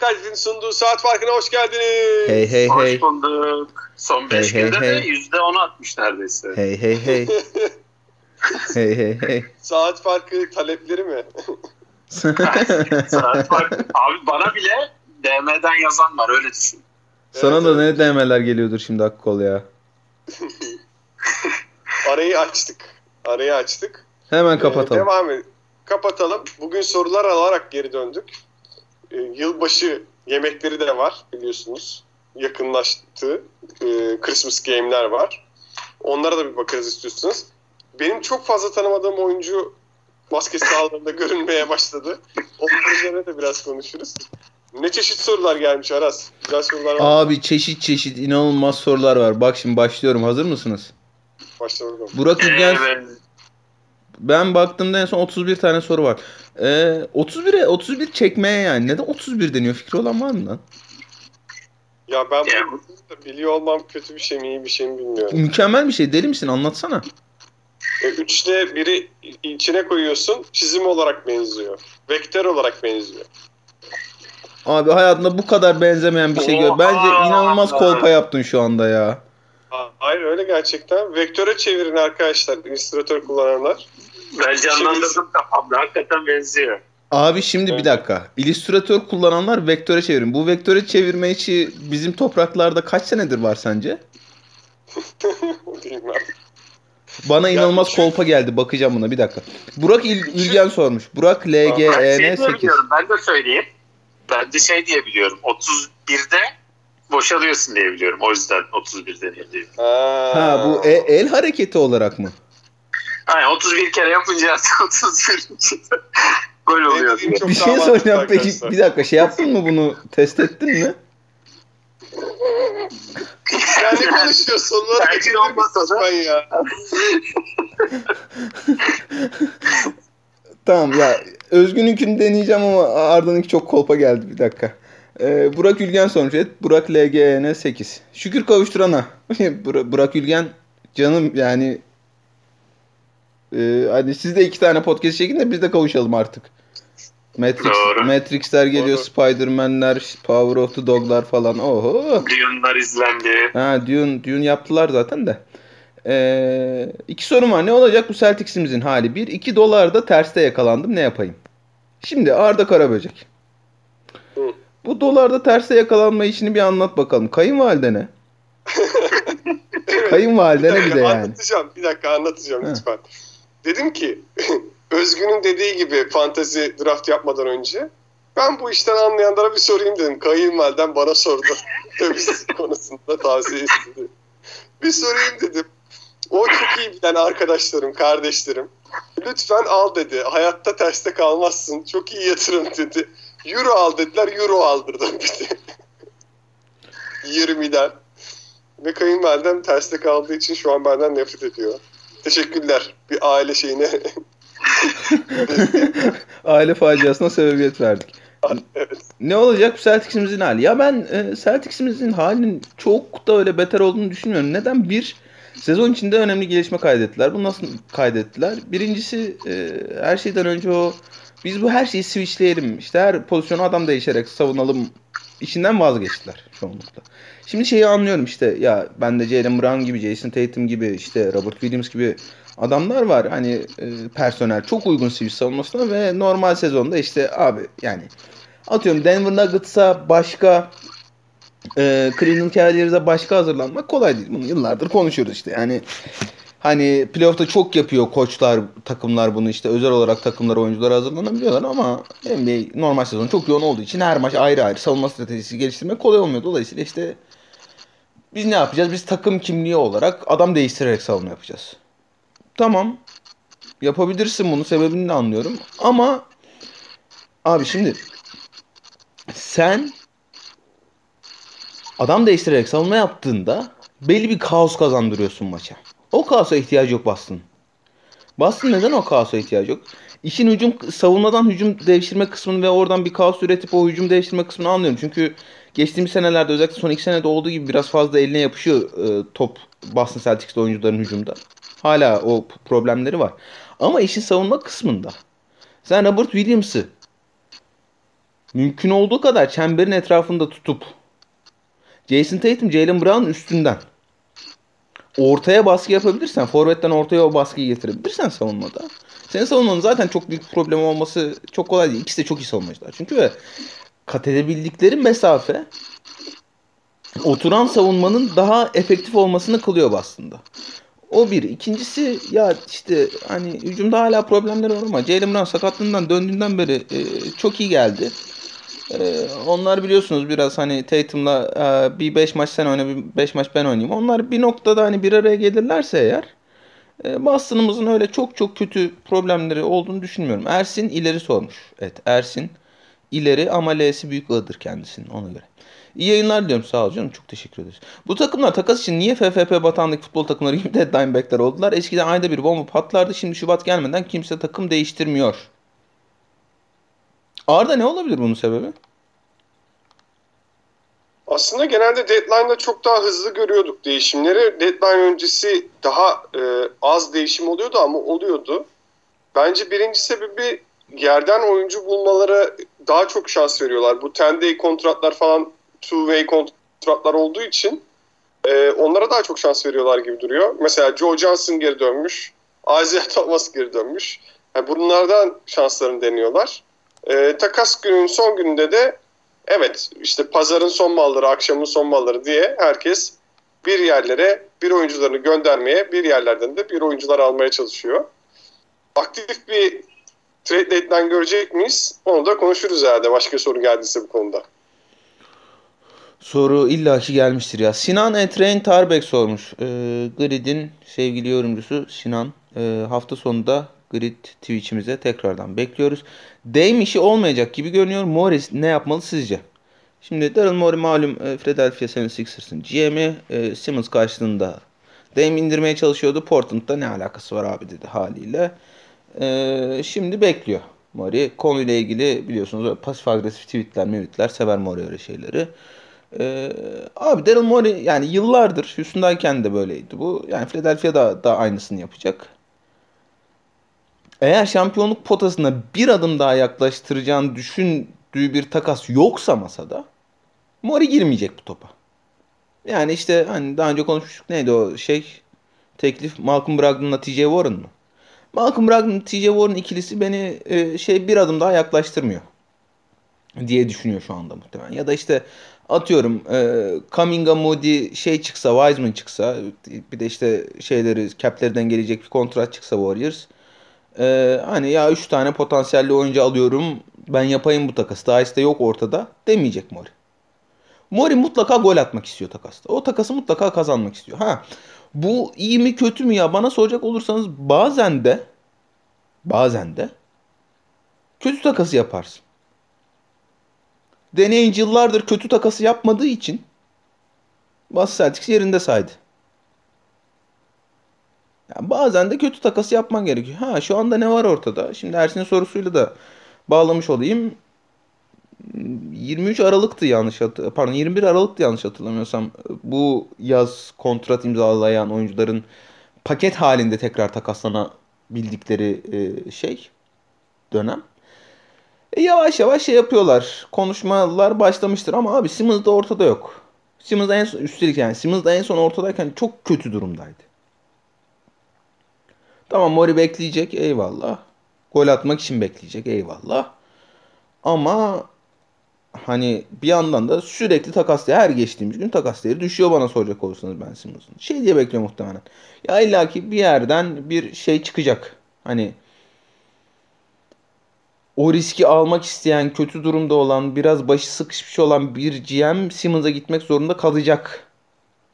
Kalit'in sunduğu saat farkına hoş geldiniz. Hey hey Hoş hey. bulduk. Son 5 Hey, hey, günde hey. de %10 atmış neredeyse. Hey hey hey. hey hey hey. Saat farkı talepleri mi? Saat farkı. Abi bana bile DM'den yazan var öyle düşün. Sana da ne demeler geliyordur şimdi Akkol ya. Arayı açtık. Arayı açtık. Hemen Ee, kapatalım. devam edelim. Kapatalım. Bugün sorular alarak geri döndük. Ee, yılbaşı yemekleri de var biliyorsunuz. Yakınlaştı. Ee, Christmas game'ler var. Onlara da bir bakarız istiyorsanız. Benim çok fazla tanımadığım oyuncu basket sahalarında görünmeye başladı. Onun üzerine de biraz konuşuruz. Ne çeşit sorular gelmiş Aras? Güzel sorular var. Abi çeşit çeşit inanılmaz sorular var. Bak şimdi başlıyorum. Hazır mısınız? Başla bakalım. Burak Ülgen Evet. Ben baktığımda en son 31 tane soru var. Ee, 31'e 31 çekmeye yani. Neden 31 deniyor? Fikri olan var mı lan? Ya ben Ya, bunu biliyor olmam kötü bir şey mi iyi bir şey mi bilmiyorum. Mükemmel bir şey. Deli misin? Anlatsana. E, üçte biri içine koyuyorsun çizim olarak benziyor. Vektör olarak benziyor. Abi hayatında bu kadar benzemeyen bir şey gör. Oha! Bence inanılmaz kolpa yaptın şu anda ya. Ha- Hayır öyle gerçekten. Vektöre çevirin arkadaşlar illüstratör kullananlar. ben canlandırdım kafamda. Hakikaten benziyor. Abi şimdi Evet. bir dakika. İllüstratör kullananlar vektöre çevirin. Bu vektöre çevirme işi bizim topraklarda kaç senedir var sence? Bilmem. Bana inanılmaz şu- kolpa geldi. Bakacağım buna bir dakika. Burak İl- Ülgen sormuş. Burak Ben şey LGEN diye 8. biliyorum. Ben de söyleyeyim. Ben de şey diye biliyorum. 31'de boşalıyorsun diye biliyorum. O yüzden 31 deniyor diye. Ha, Ha bu e- el hareketi olarak mı? Aynen 31 kere yapınca artık 31. Gol oluyor Bir şey soracağım peki. Bir dakika şey yaptın mı bunu? Test ettin mi? Ya ne konuşuyor sonuna Belki olmasa da- ya? Tamam ya Özgün'ünkünü deneyeceğim ama Arda'nınki çok kolpa geldi bir dakika. Ee, Burak Ülgen sormuş. Evet, Burak LGN 8. Şükür kavuşturana. Bur- Burak Ülgen canım yani e, hadi siz de iki tane podcast çekin de biz de kavuşalım artık. Matrix, Doğru. Matrix'ler geliyor, Doğru. Spider-Man'ler, Power of the Dog'lar falan. Oho. Dune'lar izlendi. Ha Dune, Dune yaptılar zaten de. Ee, iki sorum var. Ne olacak bu Celtics'imizin hali? Bir, iki dolarda terste yakalandım. Ne yapayım? Şimdi Arda Karaböcek. Bu dolarda terste yakalanma işini bir anlat bakalım. Kayınvalidene. Kayınvalidene bir de yani. Anlatacağım. Bir dakika anlatacağım Hı. lütfen. Dedim ki Özgün'ün dediği gibi fantezi draft yapmadan önce ben bu işten anlayanlara bir sorayım dedim. Kayınvaliden bana sordu. Döviz konusunda tavsiye istedi. Bir sorayım dedim. O çok iyi bilen arkadaşlarım, kardeşlerim. Lütfen al dedi. Hayatta terste kalmazsın. Çok iyi yatırım dedi. Euro al dediler. Euro aldırdım bir de. 20'den. Ve kayınvalidem terste kaldığı için şu an benden nefret ediyor. Teşekkürler. Bir aile şeyine. Aile faciasına sebebiyet verdik. evet. Ne olacak bu Celtics'imizin hali? Ya ben e, Celtics'imizin halinin çok da öyle beter olduğunu düşünmüyorum. Neden? Bir, sezon içinde önemli gelişme kaydettiler. Bu nasıl kaydettiler? Birincisi e, her şeyden önce o biz bu her şeyi switchleyelim. İşte her pozisyonu adam değişerek savunalım işinden vazgeçtiler çoğunlukla. Şimdi şeyi anlıyorum işte ya ben de Jalen Brown gibi, Jason Tatum gibi, işte Robert Williams gibi adamlar var. Hani e, personel çok uygun switch savunmasına ve normal sezonda işte abi yani atıyorum Denver Nuggets'a başka e, Cleveland Cavaliers'a başka hazırlanmak kolay değil. Bunu yıllardır konuşuyoruz işte. Yani hani playoff'ta çok yapıyor koçlar, takımlar bunu işte özel olarak takımlar oyuncular hazırlanabiliyorlar ama NBA normal sezon çok yoğun olduğu için her maç ayrı ayrı savunma stratejisi geliştirmek kolay olmuyor. Dolayısıyla işte biz ne yapacağız? Biz takım kimliği olarak adam değiştirerek savunma yapacağız. Tamam. Yapabilirsin bunu. Sebebini de anlıyorum. Ama abi şimdi sen adam değiştirerek savunma yaptığında belli bir kaos kazandırıyorsun maça. O kaosa ihtiyacı yok Boston. Boston neden o kaosa ihtiyacı yok? İşin hücum savunmadan hücum devşirme kısmını ve oradan bir kaos üretip o hücum devşirme kısmını anlıyorum. Çünkü geçtiğimiz senelerde özellikle son iki senede olduğu gibi biraz fazla eline yapışıyor e, top Boston Celtics'te oyuncuların hücumda. Hala o problemleri var. Ama işin savunma kısmında sen Robert Williams'ı mümkün olduğu kadar çemberin etrafında tutup Jason Tatum, Jalen Brown üstünden ortaya baskı yapabilirsen, forvetten ortaya o baskıyı getirebilirsen savunmada. Senin savunmanın zaten çok büyük problem olması çok kolay değil. İkisi de çok iyi savunmacılar. Çünkü kat edebildikleri mesafe oturan savunmanın daha efektif olmasını kılıyor aslında. O bir. İkincisi ya işte hani hücumda hala problemler var ama Jalen Brown sakatlığından döndüğünden beri e, çok iyi geldi. E, onlar biliyorsunuz biraz hani Tatum'la e, bir 5 maç sen oyna bir 5 maç ben oynayayım. Onlar bir noktada hani bir araya gelirlerse eğer e, Boston'ımızın öyle çok çok kötü problemleri olduğunu düşünmüyorum. Ersin ileri sormuş. Evet Ersin ileri ama L'si büyük I'dır kendisinin ona göre. İyi yayınlar diliyorum sağ ol canım çok teşekkür ederiz. Bu takımlar takas için niye FFP batağındaki futbol takımları gibi deadline backler oldular? Eskiden ayda bir bomba patlardı şimdi Şubat gelmeden kimse takım değiştirmiyor. Arda ne olabilir bunun sebebi? Aslında genelde deadline'da çok daha hızlı görüyorduk değişimleri. Deadline öncesi daha e, az değişim oluyordu ama oluyordu. Bence birinci sebebi yerden oyuncu bulmaları daha çok şans veriyorlar. Bu 10 day kontratlar falan two way kontratlar olduğu için e, onlara daha çok şans veriyorlar gibi duruyor. Mesela Joe Johnson geri dönmüş. Isaiah Thomas geri dönmüş. Yani bunlardan şanslarını deniyorlar. E, takas günün son gününde de evet işte pazarın son malları, akşamın son malları diye herkes bir yerlere bir oyuncularını göndermeye, bir yerlerden de bir oyuncular almaya çalışıyor. Aktif bir trade deadline görecek miyiz? Onu da konuşuruz herhalde başka soru geldiyse bu konuda. Soru illaki gelmiştir ya. Sinan Etrein Tarbek sormuş. E, Grid'in sevgili yorumcusu Sinan. E, hafta sonunda Grid Twitch'imize tekrardan bekliyoruz. Dame işi olmayacak gibi görünüyor. Morris ne yapmalı sizce? Şimdi Daryl Morey malum e, Philadelphia 76ers'ın GM'i e, Simmons karşılığında Dame indirmeye çalışıyordu. Portland'da ne alakası var abi dedi haliyle. E, şimdi bekliyor Morey. Konuyla ilgili biliyorsunuz pasif agresif tweetler, mevitler sever Morey öyle şeyleri. Ee, abi Daryl Morey yani yıllardır Houston'dayken de böyleydi bu. Yani Philadelphia'da da aynısını yapacak. Eğer şampiyonluk potasına bir adım daha yaklaştıracağını düşündüğü bir takas yoksa masada Mori girmeyecek bu topa. Yani işte hani daha önce konuşmuştuk neydi o şey teklif Malcolm Brogdon'la TJ Warren mı? Malcolm Brogdon TJ Warren ikilisi beni e, şey bir adım daha yaklaştırmıyor diye düşünüyor şu anda muhtemelen. Ya da işte atıyorum e, Kaminga Moody şey çıksa Wiseman çıksa bir de işte şeyleri cap'lerden gelecek bir kontrat çıksa Warriors e, hani ya 3 tane potansiyelli oyuncu alıyorum ben yapayım bu takası daha işte yok ortada demeyecek Mori. Mori mutlaka gol atmak istiyor takasta. O takası mutlaka kazanmak istiyor. Ha bu iyi mi kötü mü ya bana soracak olursanız bazen de bazen de kötü takası yaparsın. Deneyin yıllardır kötü takası yapmadığı için Boston Celtics yerinde saydı. Yani bazen de kötü takası yapman gerekiyor. Ha şu anda ne var ortada? Şimdi Ersin'in sorusuyla da bağlamış olayım. 23 Aralık'tı yanlış hatır pardon 21 Aralık'tı yanlış hatırlamıyorsam bu yaz kontrat imzalayan oyuncuların paket halinde tekrar takaslanabildikleri şey dönem. E yavaş yavaş şey yapıyorlar. Konuşmalar başlamıştır ama abi Simmons da ortada yok. Simmons en son, üstelik yani Simmons da en son ortadayken çok kötü durumdaydı. Tamam Mori bekleyecek eyvallah. Gol atmak için bekleyecek eyvallah. Ama hani bir yandan da sürekli takas her geçtiğimiz gün takas değeri düşüyor bana soracak olursanız ben Simmons'ın. Şey diye bekliyor muhtemelen. Ya illaki bir yerden bir şey çıkacak. Hani o riski almak isteyen, kötü durumda olan, biraz başı sıkışmış olan bir GM Simmons'a gitmek zorunda kalacak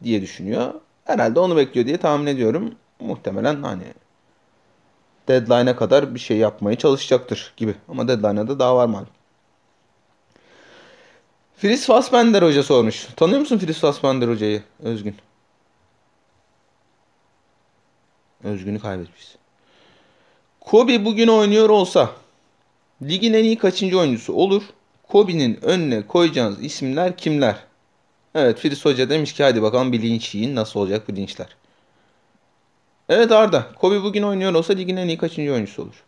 diye düşünüyor. Herhalde onu bekliyor diye tahmin ediyorum. Muhtemelen hani deadline'a kadar bir şey yapmaya çalışacaktır gibi. Ama deadline'a da daha var malum. Fritz Fassbender hoca sormuş. Tanıyor musun Fritz Fassbender hocayı Özgün? Özgün'ü kaybetmiş. Kobe bugün oynuyor olsa ligin en iyi kaçıncı oyuncusu olur? Kobe'nin önüne koyacağınız isimler kimler? Evet Fritz Hoca demiş ki hadi bakalım bir yiyin. Nasıl olacak bu linçler? Evet Arda. Kobe bugün oynuyor olsa ligin en iyi kaçıncı oyuncusu olur?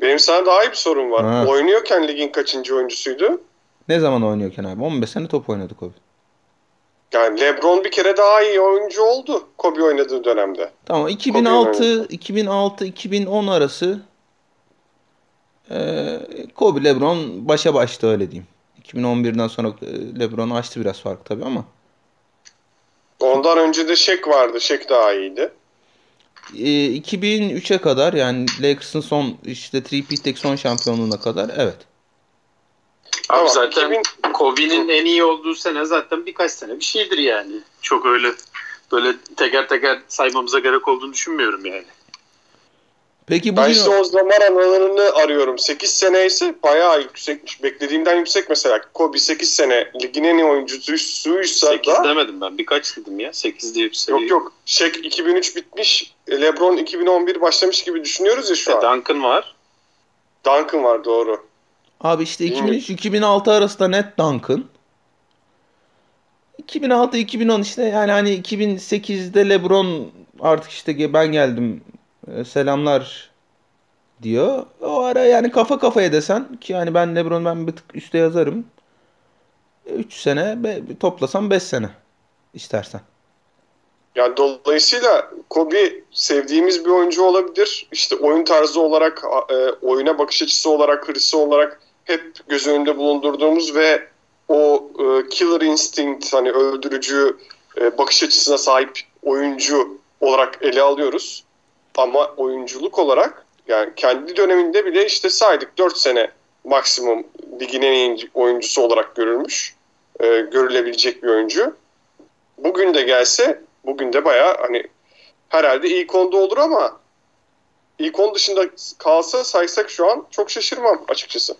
Benim sana daha iyi bir sorum var. Ha. Oynuyorken ligin kaçıncı oyuncusuydu? Ne zaman oynuyorken abi? 15 sene top oynadı Kobe. Yani LeBron bir kere daha iyi oyuncu oldu Kobe oynadığı dönemde. Tamam 2006 2006 2010 arası e, Kobe LeBron başa başta öyle diyeyim. 2011'den sonra e, LeBron açtı biraz fark tabii ama Ondan önce de Shaq vardı. Shaq daha iyiydi. E, 2003'e kadar yani Lakers'ın son işte three-peat'teki son şampiyonluğuna kadar evet. Abi Ama zaten 2000 Kobe'nin en iyi olduğu sene zaten birkaç sene bir şeydir yani. Çok öyle böyle teker teker saymamıza gerek olduğunu düşünmüyorum yani. Peki Ben bugün işte o zaman aralarını arıyorum. 8 sene ise bayağı yüksekmiş. Beklediğimden yüksek mesela. Kobe 8 sene ligin en iyi oyuncusuysa 8 da demedim ben. Birkaç dedim ya. 8 diye bir sayı. yok yok. Shaq 2003 bitmiş. LeBron 2011 başlamış gibi düşünüyoruz ya şu E, an. Duncan var. Duncan var doğru. Abi işte Bilmiyorum. 2003-2006 arasında net Duncan. 2006-2010 işte yani hani 2008'de LeBron artık işte ben geldim selamlar diyor. O ara yani kafa kafaya desen ki yani ben LeBron ben bir tık üste yazarım. 3 sene be, toplasam 5 sene istersen. Yani dolayısıyla Kobe sevdiğimiz bir oyuncu olabilir. İşte oyun tarzı olarak, e, oyuna bakış açısı olarak, hırsı olarak hep göz önünde bulundurduğumuz ve o e, killer instinct hani öldürücü e, bakış açısına sahip oyuncu olarak ele alıyoruz. Ama oyunculuk olarak yani kendi döneminde bile işte saydık 4 sene maksimum ligin en iyi oyuncusu olarak görülmüş. e, görülebilecek bir oyuncu. Bugün de gelse bugün de bayağı hani herhalde ilk onda olur ama ilk on dışında kalsa saysak şu an çok şaşırmam açıkçası.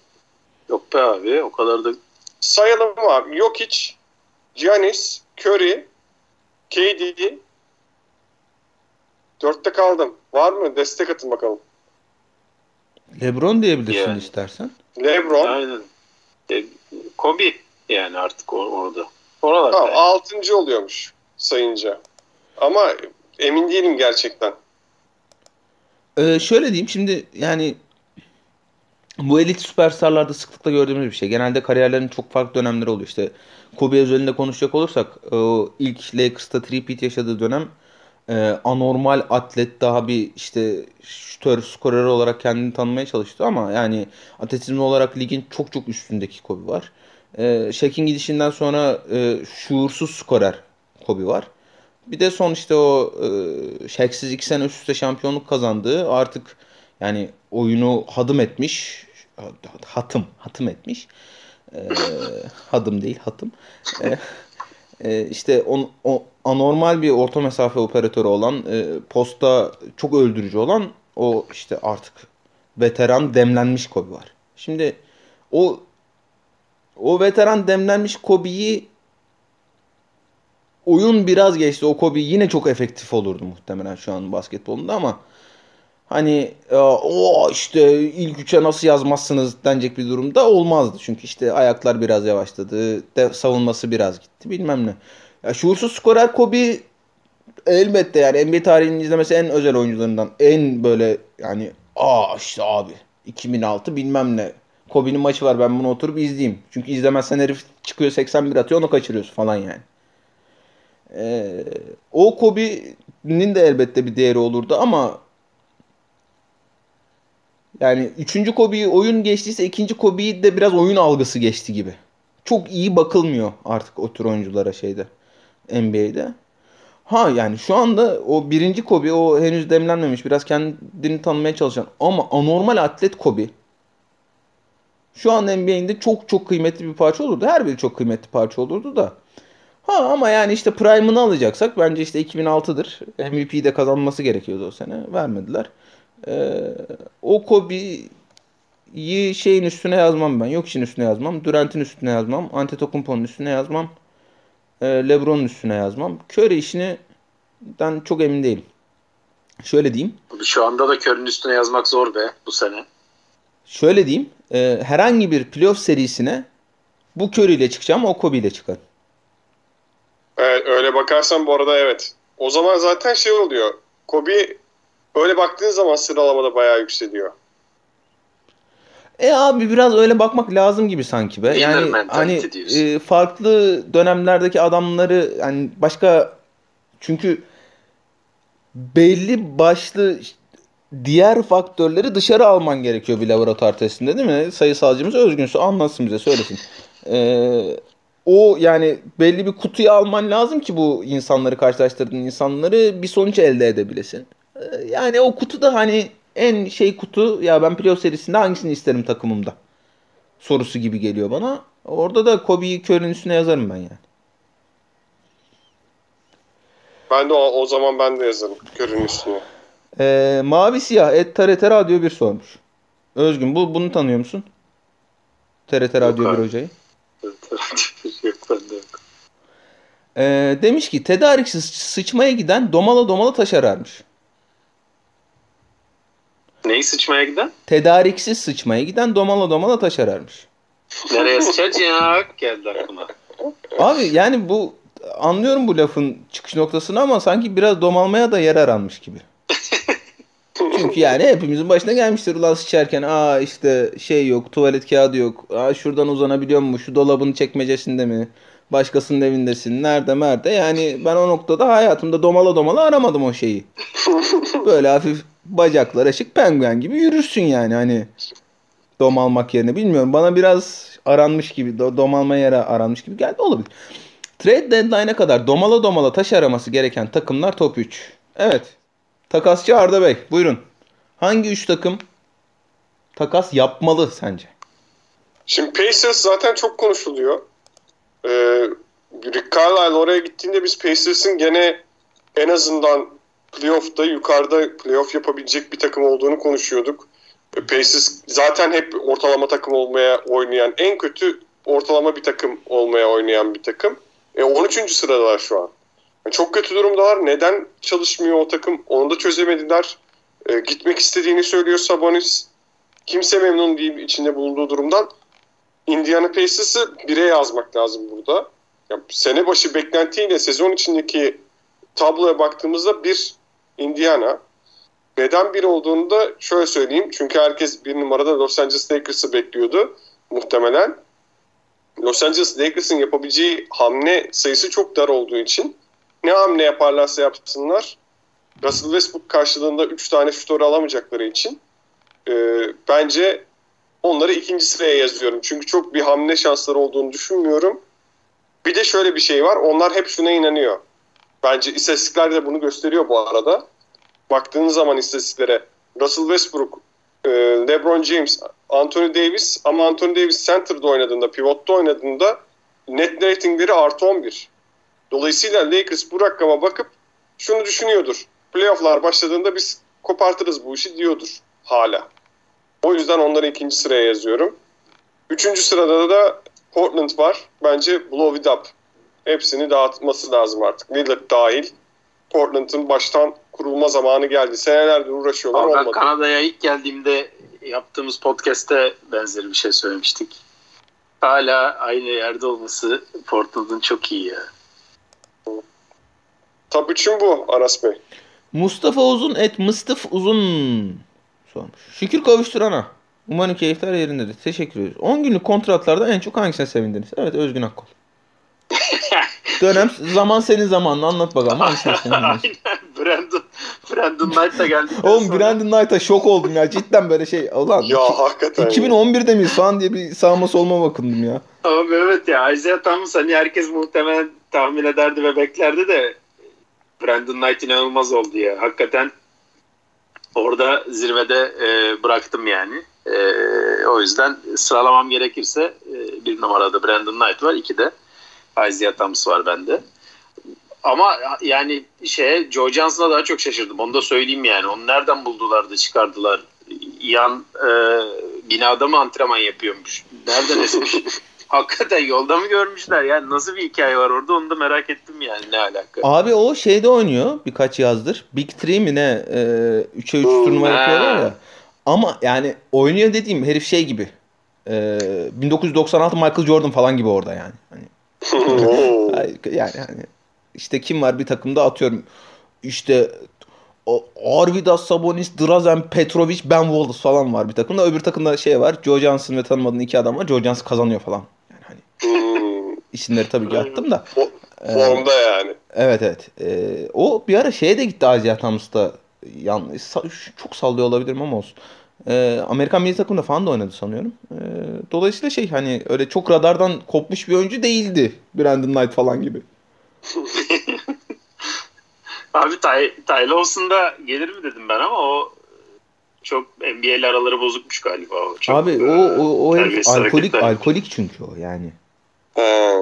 Yok be abi. O kadar da Sayalım abi. Jokic, Giannis, Curry, KD. Dörtte kaldım. Var mı? Destek atın bakalım. LeBron diyebilirsin Yani. istersen. LeBron. aynen. E, Kobe yani artık or- orada. Oralarda. Tamam, yani. altıncı oluyormuş sayınca. Ama emin değilim gerçekten. Ee, şöyle diyeyim şimdi yani bu elit süperstarlarda sıklıkla gördüğümüz bir şey. Genelde kariyerlerinin çok farklı dönemleri oluyor. İşte Kobe özelinde konuşacak olursak o ilk Lakers'ta three-peat yaşadığı dönem e, anormal atlet daha bir işte şutör, skorer olarak kendini tanımaya çalıştı ama yani atletizm olarak ligin çok çok üstündeki Kobe var. E, Shaq'in gidişinden sonra e, şuursuz skorer Kobe var. Bir de son işte o e, Shaq'siz iki sene üst üste şampiyonluk kazandığı artık yani oyunu hadım etmiş. Hatım, hatım etmiş. E, hadım değil, hatım. E, e, işte on, o anormal bir orta mesafe operatörü olan, e, posta çok öldürücü olan o işte artık veteran demlenmiş Kobe var. Şimdi o o veteran demlenmiş Kobe'yi oyun biraz geçti. O Kobe yine çok efektif olurdu muhtemelen şu an basketbolunda ama hani e, o işte ilk üçe nasıl yazmazsınız denecek bir durumda olmazdı. Çünkü işte ayaklar biraz yavaşladı. De, savunması biraz gitti bilmem ne. Ya şuursuz skorer Kobe elbette yani NBA tarihinin izlemesi en özel oyuncularından. En böyle yani aa işte abi 2006 bilmem ne. Kobe'nin maçı var ben bunu oturup izleyeyim. Çünkü izlemezsen herif çıkıyor 81 atıyor onu kaçırıyorsun falan yani. Ee, o Kobe'nin de elbette bir değeri olurdu ama yani üçüncü Kobe'yi oyun geçtiyse ikinci Kobe'yi de biraz oyun algısı geçti gibi. Çok iyi bakılmıyor artık o tür oyunculara şeyde NBA'de. Ha yani şu anda o birinci Kobe o henüz demlenmemiş biraz kendini tanımaya çalışan ama anormal atlet Kobe şu an NBA'inde çok çok kıymetli bir parça olurdu. Her biri çok kıymetli parça olurdu da. Ha ama yani işte prime'ını alacaksak bence işte 2006'dır. MVP'yi de kazanması gerekiyordu o sene. Vermediler. Ee, o Kobe'yi şeyin üstüne yazmam ben. Yok işin üstüne yazmam. Durant'in üstüne yazmam. Antetokounmpo'nun üstüne yazmam. Ee, LeBron'un üstüne yazmam. Curry işinden çok emin değilim. Şöyle diyeyim. Şu anda da körün üstüne yazmak zor be bu sene. Şöyle diyeyim. e, herhangi bir playoff serisine bu Curry ile çıkacağım o Kobe ile çıkar. Evet, öyle bakarsan bu arada evet. O zaman zaten şey oluyor. Kobe öyle baktığın zaman sıralamada bayağı yükseliyor. E abi biraz öyle bakmak lazım gibi sanki be. Yani hani e, farklı dönemlerdeki adamları yani başka çünkü belli başlı diğer faktörleri dışarı alman gerekiyor bir laboratuvar testinde değil mi? Sayısalcımız Özgün anlatsın bize söylesin. Ee, o yani belli bir kutuyu alman lazım ki bu insanları karşılaştırdığın insanları bir sonuç elde edebilesin. Ee, yani o kutu da hani en şey kutu ya ben playoff serisinde hangisini isterim takımımda sorusu gibi geliyor bana. Orada da Kobe'yi Curry'nin üstüne yazarım ben yani. Ben de o, o zaman ben de yazarım körün üstüne. Ee, Mavi Siyah et TRT Radyo 1 sormuş. Özgün bu bunu tanıyor musun? TRT Radyo 1 abi. hocayı. yok bende yok. Ee, demiş ki tedariksiz sıçmaya giden domala domala taş ararmış. Neyi sıçmaya giden? Tedariksiz sıçmaya giden domala domala taş ararmış. Nereye sıçacak? Geldi aklıma. Abi yani bu anlıyorum bu lafın çıkış noktasını ama sanki biraz domalmaya da yer aranmış gibi. Çünkü yani hepimizin başına gelmiştir ulan sıçarken aa işte şey yok tuvalet kağıdı yok aa şuradan uzanabiliyor mu şu dolabın çekmecesinde mi başkasının evindesin nerede merde yani ben o noktada hayatımda domala domala aramadım o şeyi. Böyle hafif bacaklar açık penguen gibi yürürsün yani hani domalmak yerine bilmiyorum bana biraz aranmış gibi do- domalma yere aranmış gibi geldi olabilir. Trade deadline'e kadar domala domala taş araması gereken takımlar top 3. Evet. Takasçı Arda Bey buyurun. Hangi 3 takım takas yapmalı sence? Şimdi Pacers zaten çok konuşuluyor. Ee, Rick Carlisle oraya gittiğinde biz Pacers'ın gene en azından playoff'ta yukarıda playoff yapabilecek bir takım olduğunu konuşuyorduk. Ee, Pacers zaten hep ortalama takım olmaya oynayan, en kötü ortalama bir takım olmaya oynayan bir takım. E, 13. sıradalar şu an. Yani çok kötü durumdalar. Neden çalışmıyor o takım? Onu da çözemediler. E, gitmek istediğini söylüyor Sabonis. Kimse memnun değil içinde bulunduğu durumdan. Indiana Pacers'ı bire yazmak lazım burada. Ya, sene başı beklentiyle sezon içindeki tabloya baktığımızda bir Indiana. Neden bir olduğunu da şöyle söyleyeyim. Çünkü herkes bir numarada Los Angeles Lakers'ı bekliyordu muhtemelen. Los Angeles Lakers'ın yapabileceği hamle sayısı çok dar olduğu için ne hamle yaparlarsa yapsınlar Russell Westbrook karşılığında 3 tane şutörü alamayacakları için e, bence onları ikinci sıraya yazıyorum. Çünkü çok bir hamle şansları olduğunu düşünmüyorum. Bir de şöyle bir şey var. Onlar hep şuna inanıyor. Bence istatistikler de bunu gösteriyor bu arada. Baktığınız zaman istatistiklere Russell Westbrook, e, LeBron James, Anthony Davis ama Anthony Davis center'da oynadığında, pivotta oynadığında net ratingleri artı 11. Dolayısıyla Lakers bu rakama bakıp şunu düşünüyordur. Playoff'lar başladığında biz kopartırız bu işi diyordur hala. O yüzden onları ikinci sıraya yazıyorum. Üçüncü sırada da Portland var. Bence blow it up. Hepsini dağıtması lazım artık. Lillard dahil. Portland'ın baştan kurulma zamanı geldi. Senelerdir uğraşıyorlar ben olmadı. Kanada'ya ilk geldiğimde yaptığımız podcast'te benzeri bir şey söylemiştik. Hala aynı yerde olması Portland'ın çok iyi ya. Tabii üçün bu Aras Bey. Mustafa Uzun et Mıstıf Uzun sormuş. Şükür kavuşturana. Umarım keyifler yerindedir. Teşekkür ederiz. 10 günlük kontratlarda en çok hangisine sevindiniz? Evet Özgün Akkol. Dönem zaman senin zamanını anlat bakalım. Aynen. Brandon, Brandon Knight da geldi. Oğlum Brandon Knight'a şok oldum ya. Cidden böyle şey. Ulan Ya hakikaten. 2011'de miyiz falan diye bir sağma solma bakındım ya. Abi evet ya Isaiah Thomas hani herkes muhtemelen tahmin ederdi ve beklerdi de Brandon Knight inanılmaz oldu ya. Hakikaten orada zirvede e, bıraktım yani. E, o yüzden sıralamam gerekirse e, bir numarada Brandon Knight var. iki de Isaiah Thomas var bende. Ama yani şeye Joe Johnson'a daha çok şaşırdım. Onu da söyleyeyim yani. Onu nereden buldular da çıkardılar? Yan e, binada mı antrenman yapıyormuş? Nereden esmiş? Hakikaten yolda mı görmüşler? Yani nasıl bir hikaye var orada onu da merak ettim yani ne alaka. Abi o şeyde oynuyor birkaç yazdır. Big Three mi ne? E, 3'e 3 turnuva yapıyorlar ya. Ama yani oynuyor dediğim herif şey gibi. E, 1996 Michael Jordan falan gibi orada yani. Hani Yani hani işte kim var bir takımda atıyorum işte Arvidas Sabonis, Drazen Petrovic, Ben Wallace falan var bir takımda. Öbür takımda şey var. Joe Johnson ve tanımadığın iki adam var. Joe Johnson kazanıyor falan. Yani hani Hmm, isimleri tabii ki attım da. fo- formda yani. Evet evet. Ee, o bir ara şeye de gitti Asia Thomas'ta. Yan, sa- çok sallıyor olabilirim ama olsun. Ee, Amerikan milli takımında falan da oynadı sanıyorum. Ee, dolayısıyla şey hani öyle çok radardan kopmuş bir oyuncu değildi. Brandon Knight falan gibi. Abi Ty, Ty Lawson da gelir mi dedim ben ama o çok NBA ile araları bozukmuş galiba. O çok, Abi o o, o herif terbiyesiz alkolik hareketler. alkolik çünkü o yani. Ha.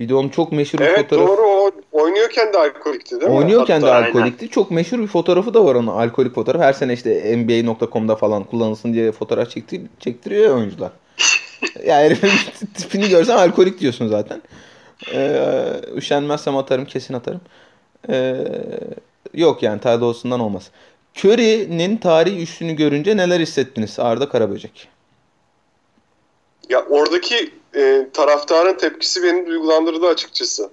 Bir de onun çok meşhur bir Evet fotoğrafı. doğru o oynuyorken de alkolikti değil mi? Oynuyorken de Hatta- Aynen. alkolikti. Çok meşhur bir fotoğrafı da var onun alkolik fotoğrafı. Her sene işte NBA.com'da falan kullanılsın diye fotoğraf çekti, çektiriyor ya oyuncular. ya herifin tipini görsen alkolik diyorsun zaten. Ee, üşenmezsem atarım kesin atarım. Ee, yok yani Ty Lawson'dan olmaz. Curry'nin tarihi üstünü görünce neler hissettiniz Arda Karaböcek? Ya oradaki e, taraftarın tepkisi beni duygulandırdı açıkçası.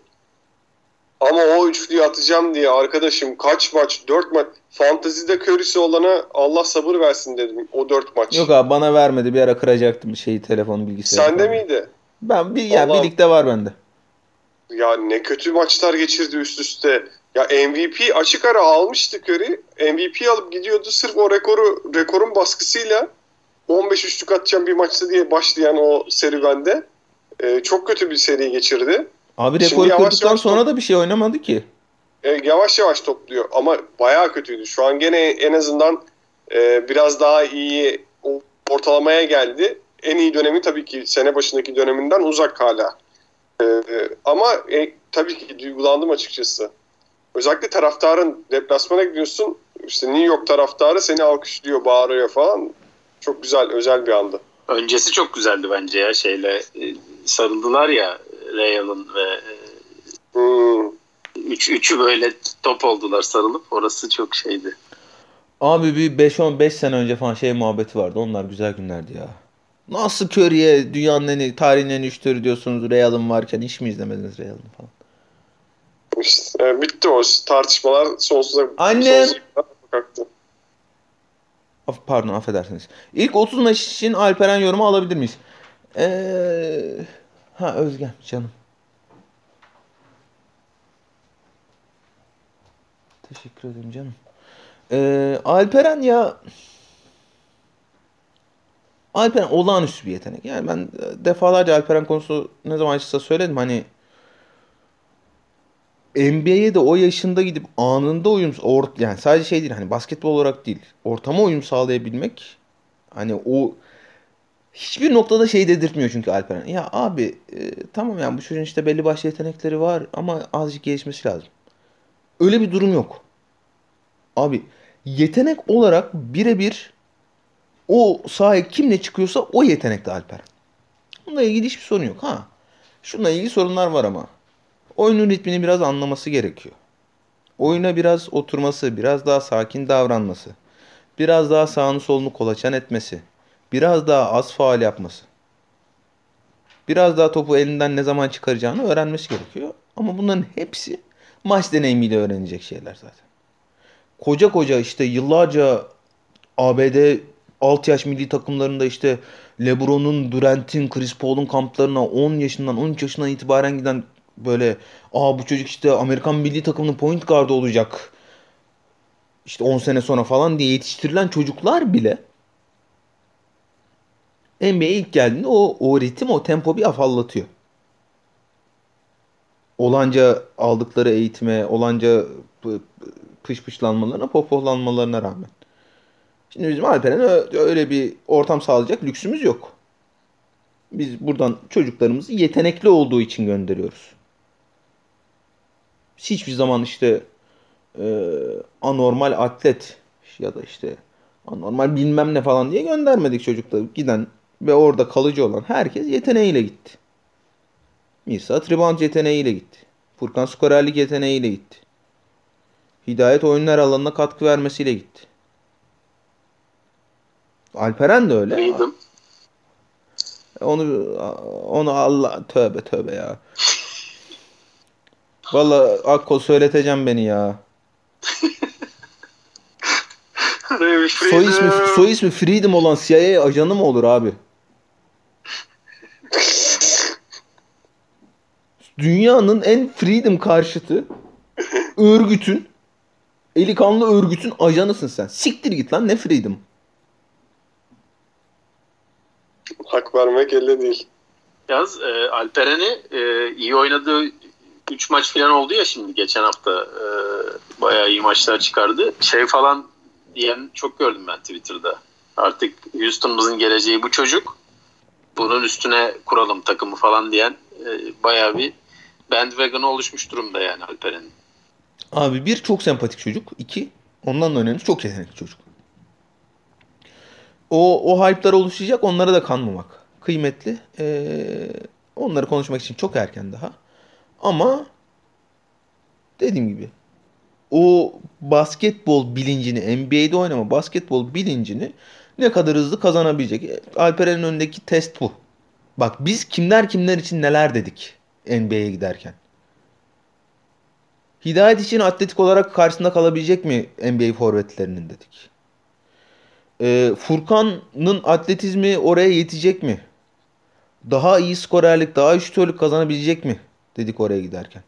Ama o üçlüyü atacağım diye arkadaşım kaç maç? Dört maç. Fantezide körüsü olana Allah sabır versin dedim o dört maç. Yok abi bana vermedi. Bir ara kıracaktım şeyi telefonu bilgisayarı. Sende falan. miydi? Ben bir ya Allah- birlikte var bende. Ya ne kötü maçlar geçirdi üst üste. Ya MVP açık ara almıştı Curry. MVP alıp gidiyordu sırf o rekoru rekorun baskısıyla 15 üçlük atacağım bir maçta diye başlayan o serüvende e, çok kötü bir seri geçirdi. Abi rekoru kırdıktan sonra da bir şey oynamadı ki. E, yavaş yavaş topluyor ama bayağı kötüydü. Şu an gene en azından e, biraz daha iyi ortalamaya geldi. En iyi dönemi tabii ki sene başındaki döneminden uzak hala. E, e, ama e, tabii ki duygulandım açıkçası. Özellikle taraftarın deplasmana gidiyorsun. İşte New York taraftarı seni alkışlıyor, bağırıyor falan. Çok güzel, özel bir andı. Öncesi çok güzeldi bence ya şeyle e, sarıldılar ya Ray Allen ve e, Hmm. üç, üçü böyle top oldular sarılıp orası çok şeydi. Abi bir 5-15 sene önce falan şey muhabbeti vardı. Onlar güzel günlerdi ya. Nasıl Curry'e dünyanın en iyi, tarihin en üçleri diyorsunuz Real'ın varken hiç mi izlemediniz Real'ın falan? İşte, e, bitti o tartışmalar sonsuza, Annem! sonsuza kadar kalktı. Pardon affedersiniz. İlk 30 maç için Alperen yorumu alabilir miyiz? Ee, ha Özgen canım. Teşekkür ederim canım. Ee, Alperen ya Alperen olağanüstü bir yetenek. Yani ben defalarca Alperen konusu ne zaman açılsa söyledim hani NBA'ye de o yaşında gidip anında uyum or yani sadece şey değil hani basketbol olarak değil ortama uyum sağlayabilmek hani o hiçbir noktada şey dedirtmiyor çünkü Alperen. Ya abi e, tamam yani bu çocuğun işte belli başlı yetenekleri var ama azıcık gelişmesi lazım. Öyle bir durum yok. Abi yetenek olarak birebir o sahaya kimle çıkıyorsa o yetenekte Alperen. Bununla ilgili hiçbir sorun yok. Ha. Şununla ilgili sorunlar var ama. Oyunun ritmini biraz anlaması gerekiyor. Oyuna biraz oturması, biraz daha sakin davranması, biraz daha sağını solunu kolaçan etmesi, biraz daha az faal yapması, biraz daha topu elinden ne zaman çıkaracağını öğrenmesi gerekiyor. Ama bunların hepsi maç deneyimiyle öğrenecek şeyler zaten. Koca koca işte yıllarca ABD alt yaş milli takımlarında işte LeBron'un, Durant'in, Chris Paul'un kamplarına 10 yaşından 13 yaşından itibaren giden böyle aa bu çocuk işte Amerikan milli takımının point guard'ı olacak. İşte 10 sene sonra falan diye yetiştirilen çocuklar bile NBA'ye ilk geldiğinde o, o ritim, o tempo bir afallatıyor. Olanca aldıkları eğitime, olanca pı- pışpışlanmalarına, pohpohlanmalarına rağmen. Şimdi bizim Alperen'e öyle bir ortam sağlayacak lüksümüz yok. Biz buradan çocuklarımızı yetenekli olduğu için gönderiyoruz. Hiçbir zaman işte e, anormal atlet ya da işte anormal bilmem ne falan diye göndermedik çocukları. Giden ve orada kalıcı olan herkes yeteneğiyle gitti. Mirsat rebound yeteneğiyle gitti. Furkan skorerlik yeteneğiyle gitti. Hidayet oyunlar alanına katkı vermesiyle gitti. Alperen de öyle. Duydum. Onu onu Allah tövbe tövbe ya. Vallahi Akko söyleteceğim beni ya. soy ismi, soy ismi Freedom olan CIA ajanı mı olur abi? Dünyanın en freedom karşıtı örgütün eli kanlı örgütün ajanısın sen. Siktir git lan ne freedom. Hak vermek elde değil. Yaz e, Alperen'i e, iyi oynadığı 3 maç falan oldu ya şimdi geçen hafta e, bayağı iyi maçlar çıkardı. Şey falan diyen çok gördüm ben Twitter'da. Artık Houston'ımızın geleceği bu çocuk. Bunun üstüne kuralım takımı falan diyen e, bayağı bir bandwagon oluşmuş durumda yani Alperen'in. Abi bir çok sempatik çocuk. iki ondan da önemli çok yetenekli çocuk. O, o hype'lar oluşacak onlara da kanmamak. Kıymetli. Ee, onları konuşmak için çok erken daha. Ama dediğim gibi o basketbol bilincini NBA'de oynama basketbol bilincini ne kadar hızlı kazanabilecek. Alperen'in önündeki test bu. Bak biz kimler kimler için neler dedik NBA'ye giderken. Hidayet için atletik olarak karşısında kalabilecek mi NBA forvetlerinin dedik. Ee, Furkan'ın atletizmi oraya yetecek mi? Daha iyi skorerlik, daha şütörlük kazanabilecek mi? Dedik oraya giderken.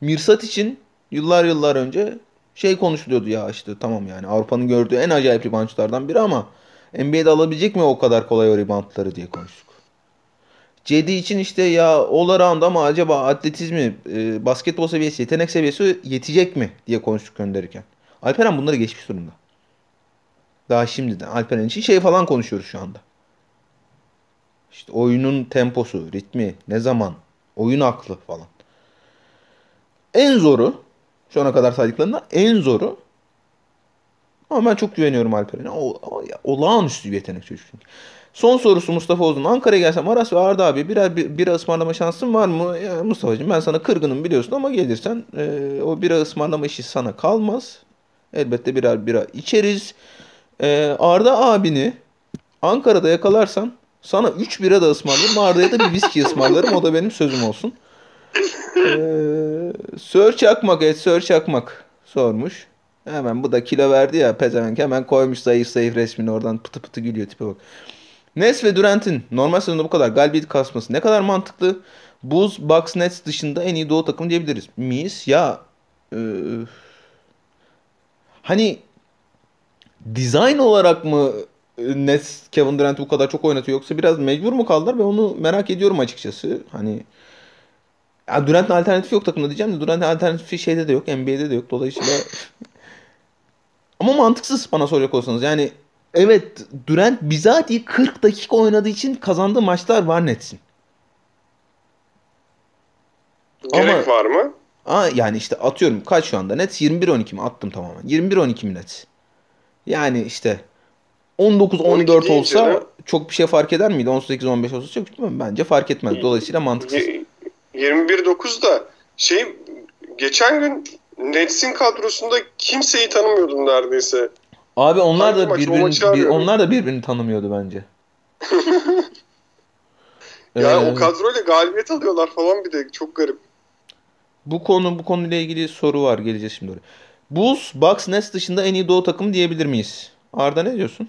Mirsat için yıllar yıllar önce şey konuşuluyordu ya işte tamam yani Avrupa'nın gördüğü en acayip reboundçılardan biri ama NBA'de alabilecek mi o kadar kolay o reboundları diye konuştuk. Cedi için işte ya all around ama acaba atletizmi, e, basketbol seviyesi, yetenek seviyesi yetecek mi diye konuştuk gönderirken. Alperen bunları geçmiş durumda. Daha şimdiden Alperen için şey falan konuşuyoruz şu anda. İşte oyunun temposu, ritmi, ne zaman, oyun aklı falan. En zoru, şu ana kadar saydıklarında en zoru ama ben çok güveniyorum Alperen'e. O, olağanüstü bir yetenek çocuk çünkü. Son sorusu Mustafa Ozun. Ankara'ya gelsem Aras ve Arda abi birer bir, bira ısmarlama şansın var mı? Ya Mustafa'cığım ben sana kırgınım biliyorsun ama gelirsen e, o bira ısmarlama işi sana kalmaz. Elbette birer bira içeriz. E, Arda abini Ankara'da yakalarsan sana 3 bira da ısmarlarım. Arda'ya da bir viski ısmarlarım. O da benim sözüm olsun. Ee, Sör Çakmak et Sör Çakmak sormuş. Hemen bu da kilo verdi ya pezevenk hemen koymuş zayıf zayıf resmini oradan pıtı pıtı gülüyor tipe bak. Nes ve Durant'in normal sezonda bu kadar galibiyet kasması ne kadar mantıklı? Buz, Bucks, Nets dışında en iyi doğu takım diyebiliriz. Miyiz? Ya e, hani design olarak mı Nets Kevin Durant'ı bu kadar çok oynatıyor yoksa biraz mecbur mu kaldılar? Ben onu merak ediyorum açıkçası. Hani ya Durant'ın alternatifi yok takımda diyeceğim de Durant'ın alternatifi şeyde de yok. NBA'de de yok. Dolayısıyla ama mantıksız bana soracak olsanız. Yani evet Durant bizatihi 40 dakika oynadığı için kazandığı maçlar var Nets'in. Gerek Ama, var mı? Aa, yani işte atıyorum kaç şu anda Nets 21-12 mi attım tamamen. 21-12 mi Nets? Yani işte 19-14 olsa canım. çok bir şey fark eder miydi? 18-15 olsa çok bence fark etmez. Dolayısıyla mantıksız. 21-9 da şey geçen gün Nets'in kadrosunda kimseyi tanımıyordum neredeyse. Abi onlar Hangi da birbirini bir, onlar da birbirini tanımıyordu bence. ya ee, o kadroyla galibiyet alıyorlar falan bir de çok garip. Bu konu bu konuyla ilgili soru var geleceğiz şimdi oraya. Bulls, Bucks, Nets dışında en iyi doğu takımı diyebilir miyiz? Arda ne diyorsun?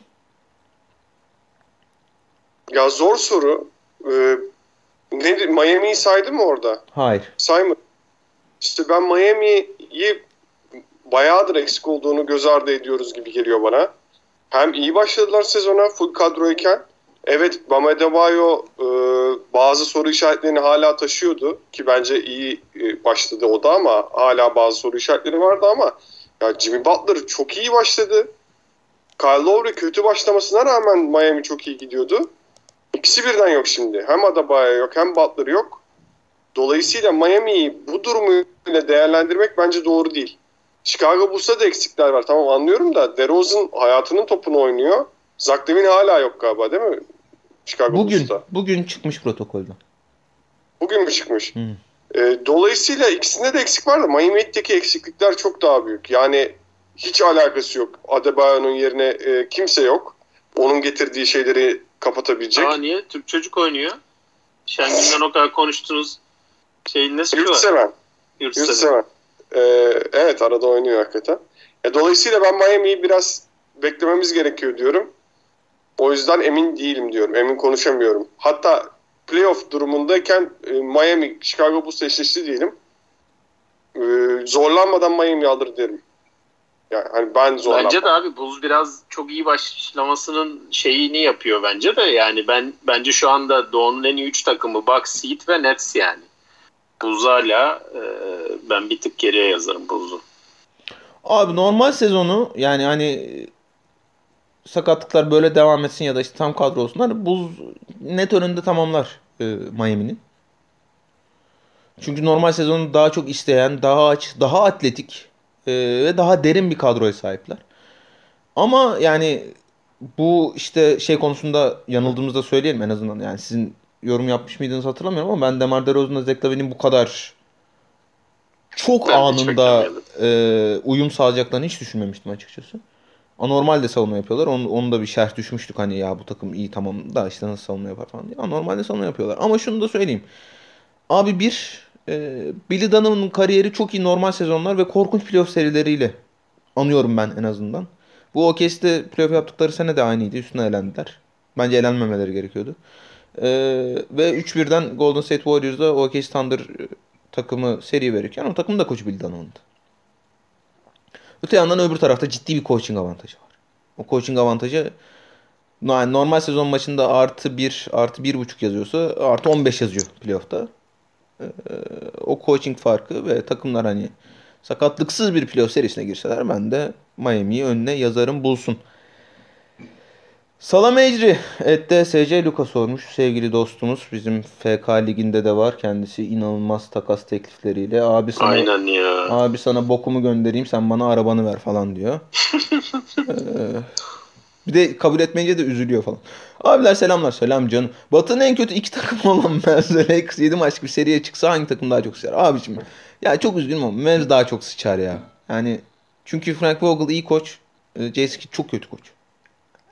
Ya zor soru. Ee, ne, Miami'yi saydı mı orada? Hayır. Saymadı. İşte ben Miami'yi bayağıdır eksik olduğunu göz ardı ediyoruz gibi geliyor bana. Hem iyi başladılar sezona full kadroyken. Evet Bam Adebayo e, bazı soru işaretlerini hala taşıyordu ki bence iyi e, başladı o da ama hala bazı soru işaretleri vardı ama ya Jimmy Butler çok iyi başladı. Kyle Lowry kötü başlamasına rağmen Miami çok iyi gidiyordu. İkisi birden yok şimdi. Hem Adebayo yok hem Butler yok. Dolayısıyla Miami'yi bu durumuyla değerlendirmek bence doğru değil. Chicago Bulls'ta da eksikler var. Tamam anlıyorum da DeRozan hayatının topunu oynuyor. Zach Levine hala yok galiba değil mi? Chicago bugün, Bulls'ta. Bugün çıkmış protokolden. Bugün mü çıkmış? Hmm. E, dolayısıyla ikisinde de eksik var da Miami'deki eksiklikler çok daha büyük. Yani hiç alakası yok. Adebayo'nun yerine e, kimse yok. Onun getirdiği şeyleri kapatabilecek. Aa niye? Türk çocuk oynuyor. Şengün'den o kadar konuştunuz. Şeyin ne suçu Yurtseven. Yurtseven. Yurtseven. Ee, evet arada oynuyor hakikaten. E, dolayısıyla ben Miami'yi biraz beklememiz gerekiyor diyorum. O yüzden emin değilim diyorum. Emin konuşamıyorum. Hatta playoff durumundayken e, Miami, Chicago Bulls eşleşti diyelim. E, zorlanmadan Miami alır derim. Yani hani ben zorlanmam. Bence de abi Bulls biraz çok iyi başlamasının şeyini yapıyor bence de. Yani ben bence şu anda Doğu'nun en iyi 3 takımı Bucks, Heat ve Nets yani. Bulls hala e, ben bir tık geriye yazarım Bulls'u. Abi normal sezonu yani hani sakatlıklar böyle devam etsin ya da işte tam kadro olsunlar. Buz net önünde tamamlar e, Miami'nin. Çünkü normal sezonu daha çok isteyen, daha aç, daha atletik e, ve daha derin bir kadroya sahipler. Ama yani bu işte şey konusunda yanıldığımızda söyleyelim en azından. Yani sizin yorum yapmış mıydınız hatırlamıyorum ama ben Demar DeRozan'la Zach Lavin'in bu kadar çok Ben anında çok e, uyum sağlayacaklarını hiç düşünmemiştim açıkçası. Anormal de savunma yapıyorlar. Onu, onu da bir şerh düşmüştük hani ya bu takım iyi tamam da işte nasıl savunma yapar falan diye. Anormal de savunma yapıyorlar. Ama şunu da söyleyeyim. Abi bir e, Billy Donovan'ın kariyeri çok iyi normal sezonlar ve korkunç playoff serileriyle anıyorum ben en azından. Bu OKC'de playoff yaptıkları sene de aynıydı. Üstüne elendiler. Bence elenmemeleri gerekiyordu. E, ve 3-1'den Golden State Warriors'da OKC Thunder e, takımı seri verirken o takımın da koçu Billy Donovan'dı. Öte yandan öbür tarafta ciddi bir coaching avantajı var. O coaching avantajı normal sezon maçında artı 1 artı 1.5 yazıyorsa artı 15 yazıyor playoff'ta. Ee, o coaching farkı ve takımlar hani sakatlıksız bir playoff serisine girseler ben de Miami'yi önüne yazarım bulsun. Salam Ecri ette SC Luka sormuş. Sevgili dostumuz bizim FK liginde de var. Kendisi inanılmaz takas teklifleriyle. Abi sana Aynen ya. Abi sana bokumu göndereyim sen bana arabanı ver falan diyor. Ee, bir de kabul etmeyince de üzülüyor falan. Abiler selamlar selam canım. Batı'nın en kötü iki takım olan Mavs ve Lakers 7 maçlık bir seriye çıksa hangi takım daha çok sıçar? Abicim ya çok üzgünüm ama Mavs daha çok sıçar ya. Yani çünkü Frank Vogel iyi koç. e, Jason çok kötü koç.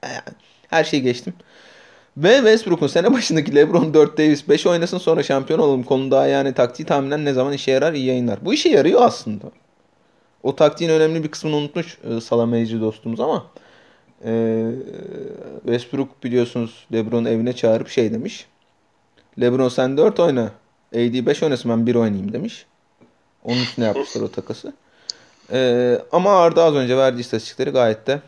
Yani her şeyi geçtim. Ve Westbrook'un sene başındaki LeBron 4 Davis 5 oynasın sonra şampiyon olalım konuda yani taktiği tahminen ne zaman işe yarar iyi yayınlar. Bu işe yarıyor aslında. O taktiğin önemli bir kısmını unutmuş e, dostumuz ama e, Westbrook biliyorsunuz LeBron evine çağırıp şey demiş. LeBron sen 4 oyna. AD 5 oynasın ben 1 oynayayım demiş. Onun üstüne yapmışlar o takası. E, ama Arda az önce verdiği istatistikleri gayet de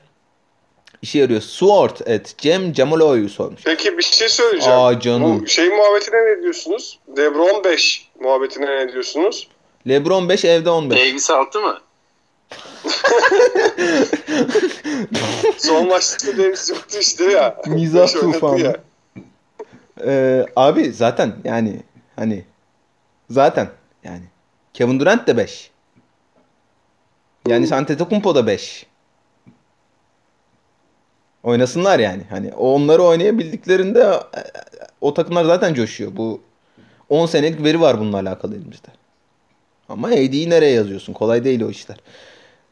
işe yarıyor. Sword et Cem Camaloy'u sormuş. Peki bir şey söyleyeceğim. Aa canım. Bu şey muhabbetine ne diyorsunuz? Lebron 5 muhabbetine ne diyorsunuz? LeBron 5 evde 15. Davis 6 mı? Son maçta Davis yoktu işte ya. Mizah tufanı. Ee, abi zaten yani hani zaten yani Kevin Durant de 5. Yani Antetokounmpo da 5. Oynasınlar yani. Hani onları oynayabildiklerinde e, o takımlar zaten coşuyor. Bu 10 senelik veri var bununla alakalı elimizde. Ama AD'yi nereye yazıyorsun? Kolay değil o işler.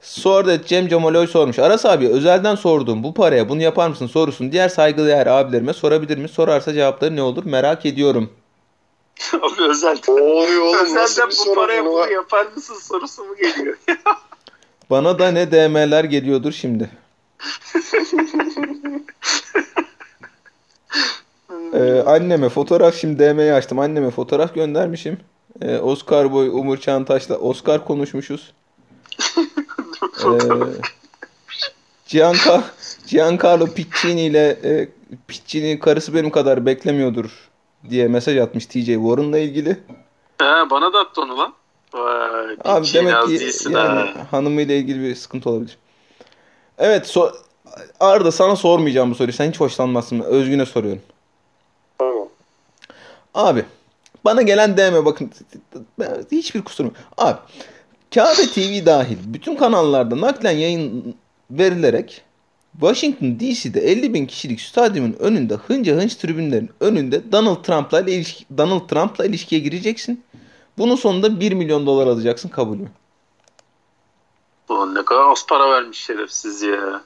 Sonra Cem Camaloy sormuş. Aras abi özelden sorduğum bu paraya bunu yapar mısın sorusun diğer saygıdeğer abilerime sorabilir mi? Sorarsa cevapları ne olur merak ediyorum. Abi özel. Ne oluyor oğlum? Özelden bu paraya bunu? bunu yapar mısın sorusu mu geliyor? Bana da ne DM'ler geliyordur şimdi. Ee, anneme fotoğraf şimdi DM'yi açtım. Anneme fotoğraf göndermişim. Ee, Oscar Boy, Umur Çantaş'la Oscar konuşmuşuz. Ee, Gianca- Giancarlo Piccini ile e, Piccini karısı benim kadar beklemiyordur diye mesaj atmış TJ Warren'la ilgili. He, bana da attı onu lan. Vay, Abi demek ki yani ha. hanımıyla ilgili bir sıkıntı olabilir. Evet so Arda sana sormayacağım bu soruyu. Sen hiç hoşlanmazsın. Özgün'e soruyorum. Tamam. Abi bana gelen DM bakın hiçbir kusurum yok. Abi Kabe TV dahil bütün kanallarda naklen yayın verilerek Washington DC'de 50 bin kişilik stadyumun önünde hınca hınç tribünlerin önünde Donald Trump'la ilişki, Donald Trump'la ilişkiye gireceksin. Bunun sonunda 1 milyon dolar alacaksın kabul mü? Ulan ne kadar az para vermiş şerefsiz ya.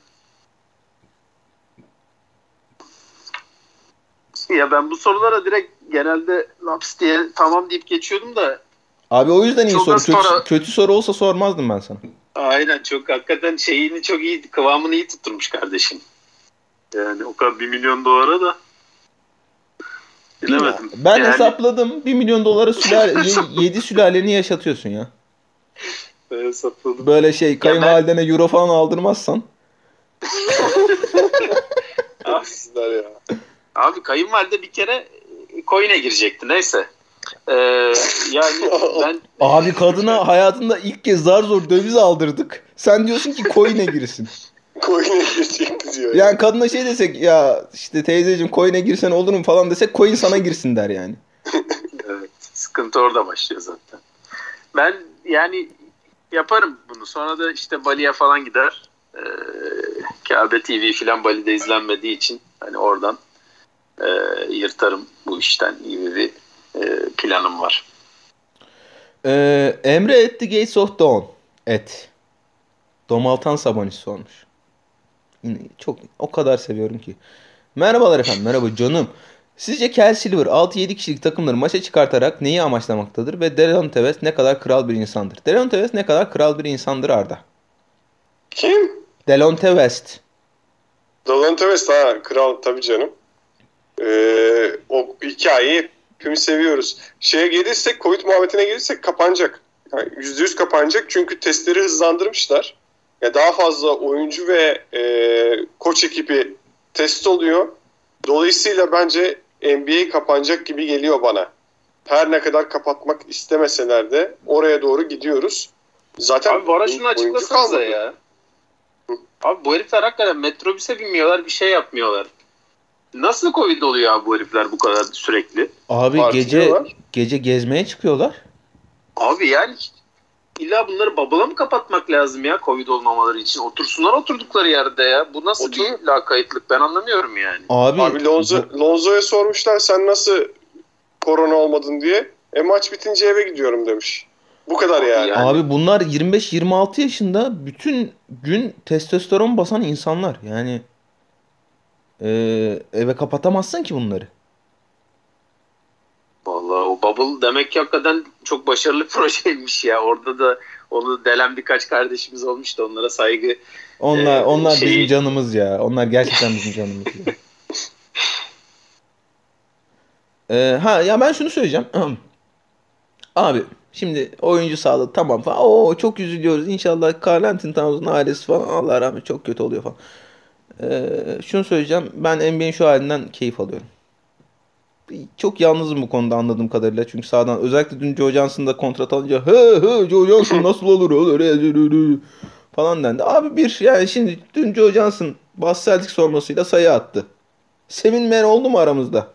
Ya ben bu sorulara direkt genelde laps diye tamam deyip geçiyordum da Abi o yüzden iyi Çok soru. Kötü, para- kötü soru olsa sormazdım ben sana. Aynen çok hakikaten şeyini çok iyi kıvamını iyi tutturmuş kardeşim. Yani o kadar 1 milyon dolara da bilemedim. Ben yani, hesapladım. 1 milyon dolara sülale, 7 sülaleni yaşatıyorsun ya. Ben hesapladım. Böyle şey kayınvalidene euro falan aldırmazsan. Abi, Sizler ya. abi kayınvalide bir kere coin'e girecekti neyse. Ee, yani ben Abi kadına hayatında ilk kez zar zor döviz aldırdık. Sen diyorsun ki coin'e girsin. Coin'e girecekti diyor. Yani kadına şey desek ya işte teyzeciğim coin'e girsen olur mu falan desek coin sana girsin der yani. Evet, sıkıntı orada başlıyor zaten. Ben yani yaparım bunu. Sonra da işte Bali'ye falan gider. Ee, Kabe TV filan Bali'de izlenmediği için hani oradan e, yırtarım bu işten gibi bir planım var. Ee, Emre at the gates of dawn. Et. Domaltan Sabonis sormuş. Çok o kadar seviyorum ki. Merhabalar efendim. Merhaba canım. Sizce Kel Silver 6-7 kişilik takımları maça çıkartarak neyi amaçlamaktadır ve Delon Tevez ne kadar kral bir insandır? Delon Tevez ne kadar kral bir insandır Arda? Kim? Delon Tevez. Dolan Tevez ha kral tabii canım. Ee, o hikayeyi hepimiz seviyoruz. Şeye gelirsek Covid muhabbetine gelirsek kapanacak. Yani %100 kapanacak çünkü testleri hızlandırmışlar. Ya daha fazla oyuncu ve e, koç ekibi test oluyor. Dolayısıyla bence NBA kapanacak gibi geliyor bana. Her ne kadar kapatmak istemeseler de oraya doğru gidiyoruz. Zaten Abi bana şunu açıklasanıza ya. Abi bu herifler hakikaten metrobüse binmiyorlar bir şey yapmıyorlar. Nasıl Covid oluyor abi bu herifler bu kadar sürekli? Abi gece gece gezmeye çıkıyorlar. Abi yani illa bunları bubble'a mı kapatmak lazım ya Covid olmamaları için? Otursunlar oturdukları yerde ya. Bu nasıl Otur. bir lakaytlık ben anlamıyorum yani. Abi, Abi Lonzo, Lonzo'ya sormuşlar sen nasıl korona olmadın diye. E maç bitince eve gidiyorum demiş. Bu kadar yani. ya. Abi bunlar 25-26 yaşında bütün gün testosteron basan insanlar. Yani eee, eve kapatamazsın ki bunları. Vallahi o bubble demek ki hakikaten çok başarılı projeymiş ya. Orada da onu delen birkaç kardeşimiz olmuştu. Onlara saygı Onlar Ee, onlar şeyi- bizim canımız ya. Onlar gerçekten bizim canımız ya. Ee, ha ya ben şunu söyleyeceğim. Abi şimdi oyuncu sağlığı tamam falan. Oo çok üzülüyoruz. İnşallah Carl Anthony Towns'un ailesi falan Allah rahmet çok kötü oluyor falan. Ee, şunu söyleyeceğim. Ben NBA'in şu halinden keyif alıyorum. Çok yalnızım bu konuda anladığım kadarıyla. Çünkü sağdan özellikle dün Joe Johnson'da kontrat alınca he he Joe Johnson nasıl olur olur falan dendi. Abi bir yani şimdi dün Joe Johnson Bas Celtics sormasıyla sayı attı. Sevinmeyen oldu mu aramızda?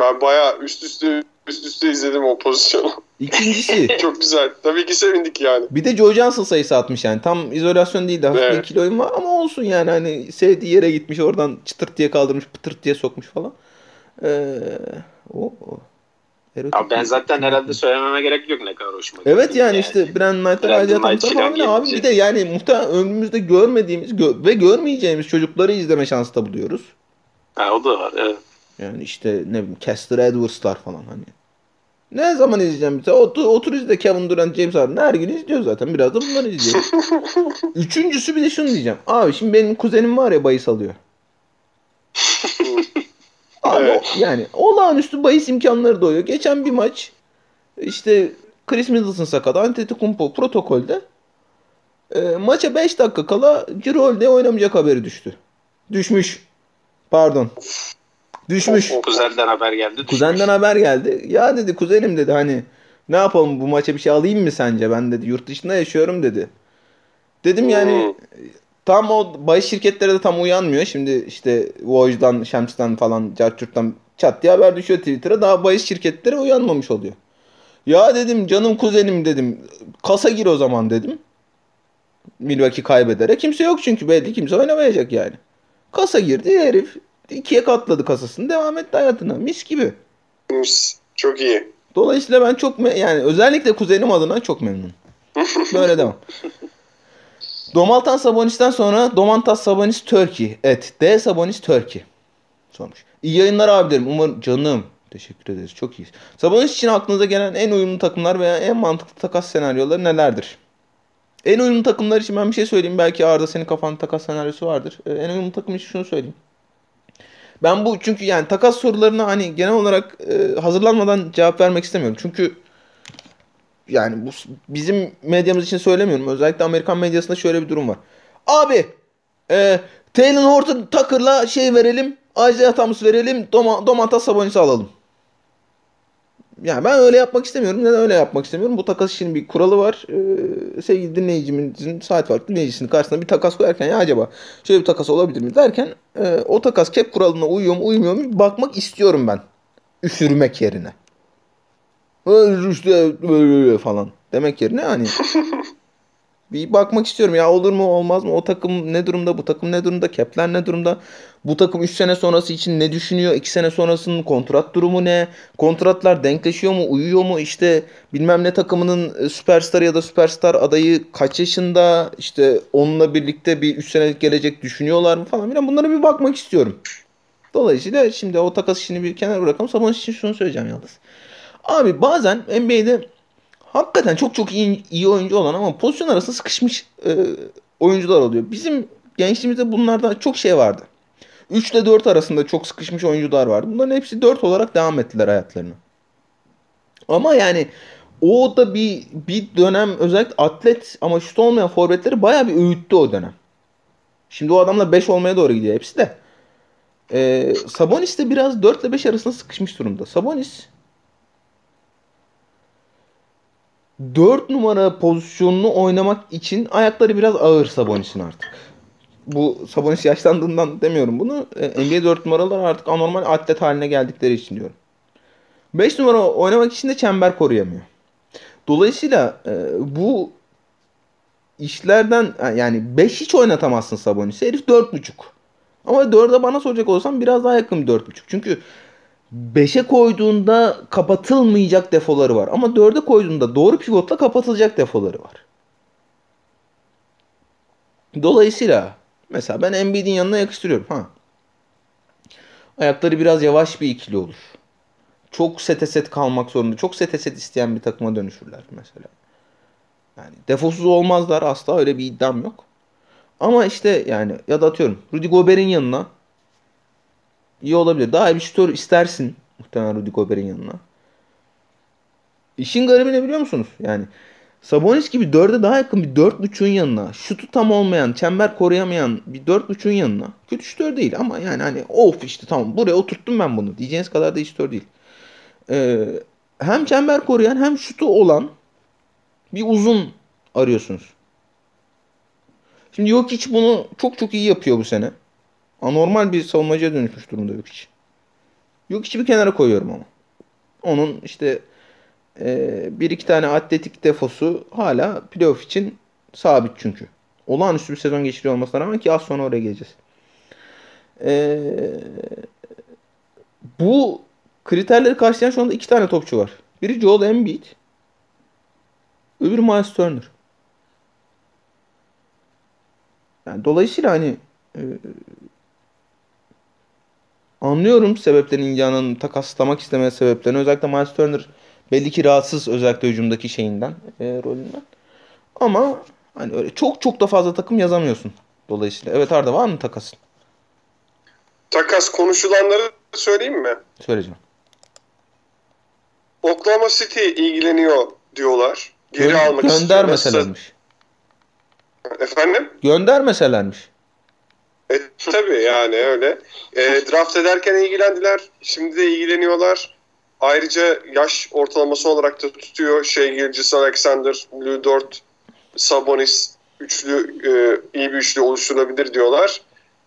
Ben bayağı üst üste üst üste izledim o pozisyonu. İkincisi Çok güzel. Tabii ki sevindik yani. bir de Joe Johnson sayısı atmış yani. Tam izolasyon değil de hafif bir Evet. ikili oyun var ama olsun yani hani sevdiği yere gitmiş oradan çıtırt diye kaldırmış pıtırt diye sokmuş falan. Ee, o, o. Erotik Abi ben bir- zaten herhalde söylememe gerek yok ne kadar hoşuma Evet gitti yani işte Brandon Knight'lar Brandon Isaiah Knight Thomas'lar falan abi bir de yani muhtemelen ömrümüzde görmediğimiz gö- ve görmeyeceğimiz çocukları izleme şansı da buluyoruz. Ha, o da var evet. Yani işte ne bileyim Caster Edwards'lar falan hani. Ne zaman izleyeceğim bir Otur, otur izle Kevin Durant, James Harden. Her gün izliyor zaten. Biraz da bunları izliyor. Üçüncüsü bir de şunu diyeceğim. Abi şimdi benim kuzenim var ya bahis alıyor. Abi Evet. yani olağanüstü bahis imkanları doğuyor. Geçen bir maç işte Chris Middleton sakat. Antetokounmpo protokolde. E, maça 5 dakika kala Cirolde oynamayacak haberi düştü. Düşmüş. Pardon. Düşmüş. Kuzelden haber geldi. Kuzenden haber geldi. Ya dedi kuzenim dedi hani ne yapalım bu maça bir şey alayım mı sence? Ben dedi yurt dışında yaşıyorum dedi. Dedim yani tam o bahis şirketleri de tam uyanmıyor. Şimdi işte Voyage'dan, Şems'ten falan, Carchurt'tan çat diye haber düşüyor Twitter'a. Daha bahis şirketleri uyanmamış oluyor. Ya dedim canım kuzenim dedim. Kasa gir o zaman dedim. Milwaukee kaybederek. Kimse yok çünkü belli kimse oynamayacak yani. Kasa girdi herif. İkiye katladı kasasını. Devam etti hayatına. Mis gibi. Mis. Çok iyi. Dolayısıyla ben çok yani özellikle kuzenim adına çok memnunum. Böyle devam. Domaltan Sabonis'ten sonra Domantas Sabonis Turkey. Evet. D Sabonis Turkey. Sormuş. İyi yayınlar abilerim. Umarım canım. Teşekkür ederiz. Çok iyiyiz. Sabonis için aklınıza gelen en uyumlu takımlar veya en mantıklı takas senaryoları nelerdir? En uyumlu takımlar için ben bir şey söyleyeyim. Belki Arda senin kafanda takas senaryosu vardır. Ee, en uyumlu takım için şunu söyleyeyim. Ben bu çünkü yani takas sorularına hani genel olarak e, hazırlanmadan cevap vermek istemiyorum. Çünkü yani bu bizim medyamız için söylemiyorum. Özellikle Amerikan medyasında şöyle bir durum var. Abi e, Taylor Horton Tucker'la şey verelim. Isaiah Thomas verelim. Doma, Domantas Sabonis'i alalım. Yani ben öyle yapmak istemiyorum. Neden öyle yapmak istemiyorum? Bu takas işinin bir kuralı var. Ee, sevgili dinleyicimizin saat farklı dinleyicisinin karşısına bir takas koyarken ya acaba şöyle bir takas olabilir mi derken e, o takas cap kuralına uyuyor mu uymuyor mu bakmak istiyorum ben. Üfürmek yerine. İşte böyle falan demek yerine hani bir bakmak istiyorum ya olur mu olmaz mı o takım ne durumda bu takım ne durumda Kepler ne durumda bu takım 3 sene sonrası için ne düşünüyor 2 sene sonrasının kontrat durumu ne kontratlar denkleşiyor mu uyuyor mu işte bilmem ne takımının e, süperstar ya da süperstar adayı kaç yaşında işte onunla birlikte bir 3 senelik gelecek düşünüyorlar mı falan filan bunlara bir bakmak istiyorum. Dolayısıyla şimdi o takas işini bir kenara bırakalım. Sabonis için şunu söyleyeceğim yalnız. Abi bazen NBA'de hakikaten çok çok iyi, iyi oyuncu olan ama pozisyon arasında sıkışmış e, oyuncular oluyor. Bizim gençliğimizde bunlardan çok şey vardı. 3 ile 4 arasında çok sıkışmış oyuncular vardı. Bunların hepsi 4 olarak devam ettiler hayatlarını. Ama yani o da bir bir dönem özellikle atlet ama şut olmayan forvetleri baya bir öğüttü o dönem. Şimdi o adamlar 5 olmaya doğru gidiyor hepsi de. Ee, Sabonis de biraz 4 ile 5 arasında sıkışmış durumda. Sabonis 4 numara pozisyonunu oynamak için ayakları biraz ağır Sabonis'in artık. Bu Sabonis yaşlandığından demiyorum bunu. E, NBA 4 numaralar artık anormal atlet haline geldikleri için diyorum. 5 numara oynamak için de çember koruyamıyor. Dolayısıyla e, bu işlerden yani 5 hiç oynatamazsın Sabonis'i. Herif 4.5. Ama 4'e bana soracak olsam biraz daha yakın 4.5. Çünkü 5'e koyduğunda kapatılmayacak defoları var. Ama 4'e koyduğunda doğru pivotla kapatılacak defoları var. Dolayısıyla mesela ben Embiid'in yanına yakıştırıyorum. Ha. Ayakları biraz yavaş bir ikili olur. Çok sete set kalmak zorunda. Çok sete set isteyen bir takıma dönüşürler mesela. Yani defosuz olmazlar asla öyle bir iddiam yok. Ama işte yani ya da atıyorum Rudy Gobert'in yanına iyi olabilir. Daha bir şutör istersin muhtemelen Rudy Gobert'in yanına. İşin garibi ne biliyor musunuz? Yani Sabonis gibi dörde daha yakın bir dört buçuğun yanına, şutu tam olmayan, çember koruyamayan bir dört buçuğun yanına. Kötü şutör değil ama yani hani of işte tamam buraya oturttum ben bunu diyeceğiniz kadar da şutör değil. Ee, hem çember koruyan hem şutu olan bir uzun arıyorsunuz. Şimdi yok hiç bunu çok çok iyi yapıyor bu sene. Anormal bir savunmacıya dönüşmüş durumda. Yok hiç bir kenara koyuyorum ama. Onun işte e, bir iki tane atletik defosu hala playoff için sabit çünkü. Olağanüstü bir sezon geçiriyor olmasına rağmen ki az sonra oraya geleceğiz. E, bu kriterleri karşılayan şu anda iki tane topçu var. Biri Joel Embiid. Öbürü Miles Turner. Yani dolayısıyla hani e, anlıyorum sebeplerini Indiana'nın takaslamak istemeye sebeplerini. Özellikle Miles Turner belli ki rahatsız özellikle hücumdaki şeyinden, e, rolünden. Ama hani öyle çok çok da fazla takım yazamıyorsun dolayısıyla. Evet Arda var mı takasın? Takas konuşulanları söyleyeyim mi? Söyleyeceğim. Oklahoma City ilgileniyor diyorlar. Geri Gö- almak göndermeselermiş. Efendim? Göndermeselermiş. E, tabii yani öyle. E, draft ederken ilgilendiler. Şimdi de ilgileniyorlar. Ayrıca yaş ortalaması olarak da tutuyor. Şey Gilgis Alexander, Lou Dort, Sabonis üçlü e, iyi bir üçlü oluşturulabilir diyorlar.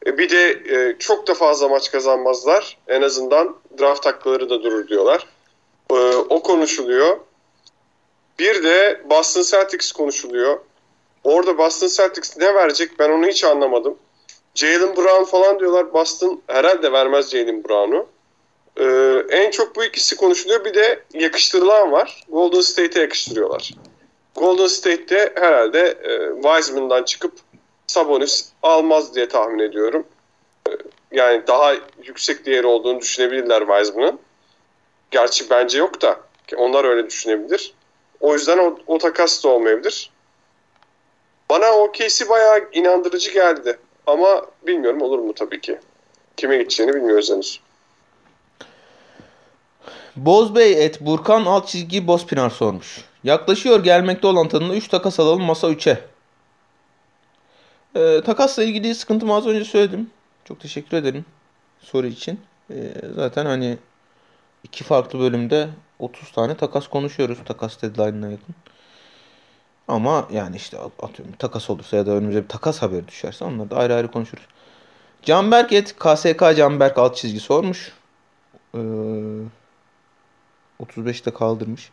E, bir de e, çok da fazla maç kazanmazlar. En azından draft hakları da durur diyorlar. E, o konuşuluyor. Bir de Boston Celtics konuşuluyor. Orada Boston Celtics ne verecek ben onu hiç anlamadım. Jalen Brown falan diyorlar. Boston herhalde vermez Jalen Brown'u. Ee, en çok bu ikisi konuşuluyor. Bir de yakıştırılan var. Golden State'e yakıştırıyorlar. Golden State'te herhalde e, Wiseman'dan çıkıp Sabonis almaz diye tahmin ediyorum. E, yani daha yüksek değeri olduğunu düşünebilirler Wiseman'ın. Gerçi bence yok da. Onlar öyle düşünebilir. O yüzden o, o takas da olmayabilir. Bana OKC bayağı inandırıcı geldi. Ama bilmiyorum olur mu tabii ki. Kime gideceğini bilmiyoruz henüz. Bozbey et Burkan alt çizgi Bozpınar sormuş. Yaklaşıyor gelmekte olan tadında 3 takas alalım masa 3'e. Ee, takasla ilgili sıkıntımı az önce söyledim. Çok teşekkür ederim soru için. Ee, zaten hani iki farklı bölümde 30 tane takas konuşuyoruz takas deadline'ına yakın. Ama yani işte atıyorum takas olursa ya da önümüze bir takas haberi düşerse onları da ayrı ayrı konuşuruz. Canberk et KSK Canberk alt çizgi sormuş. Ee, 35'te kaldırmış.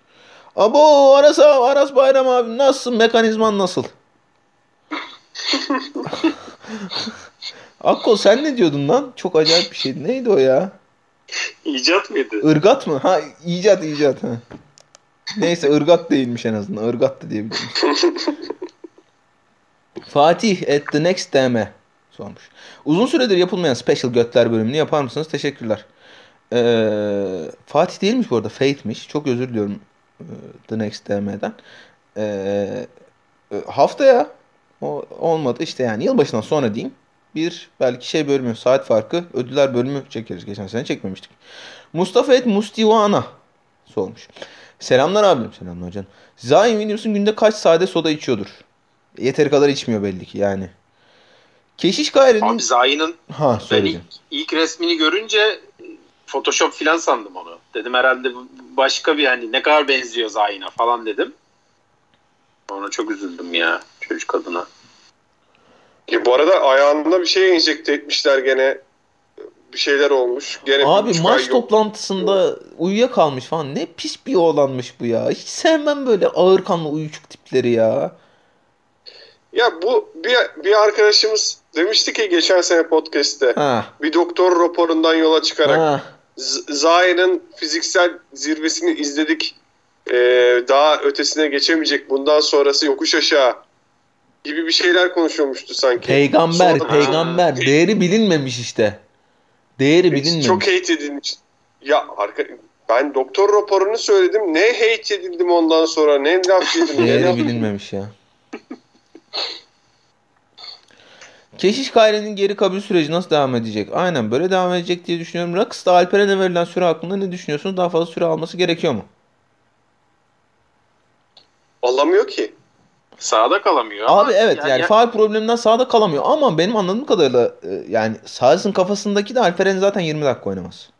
Abo Aras, Aras Bayram abi nasılsın? Mekanizman nasıl? Akko sen ne diyordun lan? Çok acayip bir şeydi. Neydi o ya? İcat mıydı? Irgat mı? Ha icat icat. Ha. Neyse ırgat değilmiş en azından. Irgat da diyebilirim. Fatih at the next DM sormuş. Uzun süredir yapılmayan Special Götler bölümünü yapar mısınız? Teşekkürler. Ee, Fatih değilmiş bu arada. Faith'miş. Çok özür diliyorum e, The Next DM'den. Ee, e, haftaya o, olmadı işte yani yılbaşından sonra diyeyim. Bir belki şey bölümü saat farkı ödüller bölümü çekeriz. Geçen sene çekmemiştik. Mustafa et Mustivana sormuş. Selamlar abim. Selamlar canım. Zion Williamson günde kaç sade soda içiyordur? Yeteri kadar içmiyor belli ki yani. Keşiş Gayri'nin... Abi Zayn'ın Ha ben ilk, ilk resmini görünce Photoshop filan sandım onu. Dedim herhalde başka bir hani ne kadar benziyor Zayn'a falan dedim. Ona çok üzüldüm ya çocuk adına. Ki bu arada ayağında bir şey enjekte etmişler gene. Bir şeyler olmuş. Gene Abi maç ay yok. toplantısında uyuyakalmış falan. Ne pis bir oğlanmış bu ya. Hiç sevmem böyle ağır kanlı uyuşuk tipleri ya. Ya bu bir, bir arkadaşımız demişti ki geçen sene podcast'te Ha. bir doktor raporundan yola çıkarak Ha. Z- Zahir'in fiziksel zirvesini izledik. Ee, daha ötesine geçemeyecek. Bundan sonrası yokuş aşağı gibi bir şeyler konuşuyormuştu sanki. Peygamber, Sonra- peygamber. Değeri bilinmemiş işte. Değeri Hiç bilinmemiş. Çok hate edilmiş. Ya arka, ben doktor raporunu söyledim. Ne hate edildim ondan sonra. Ne laf yedim. Değeri bilinmemiş ya. Keşiş Kayre'nin geri kabul süreci nasıl devam edecek? Aynen böyle devam edecek diye düşünüyorum. Rakıs'ta Alperen'e verilen süre hakkında ne düşünüyorsunuz? Daha fazla süre alması gerekiyor mu? Alamıyor ki. Sağda kalamıyor. ama Abi evet yani, ya- faal probleminden sahada kalamıyor ama benim anladığım kadarıyla e, yani Salih'in kafasındaki de Alperen zaten 20 dakika oynamaz.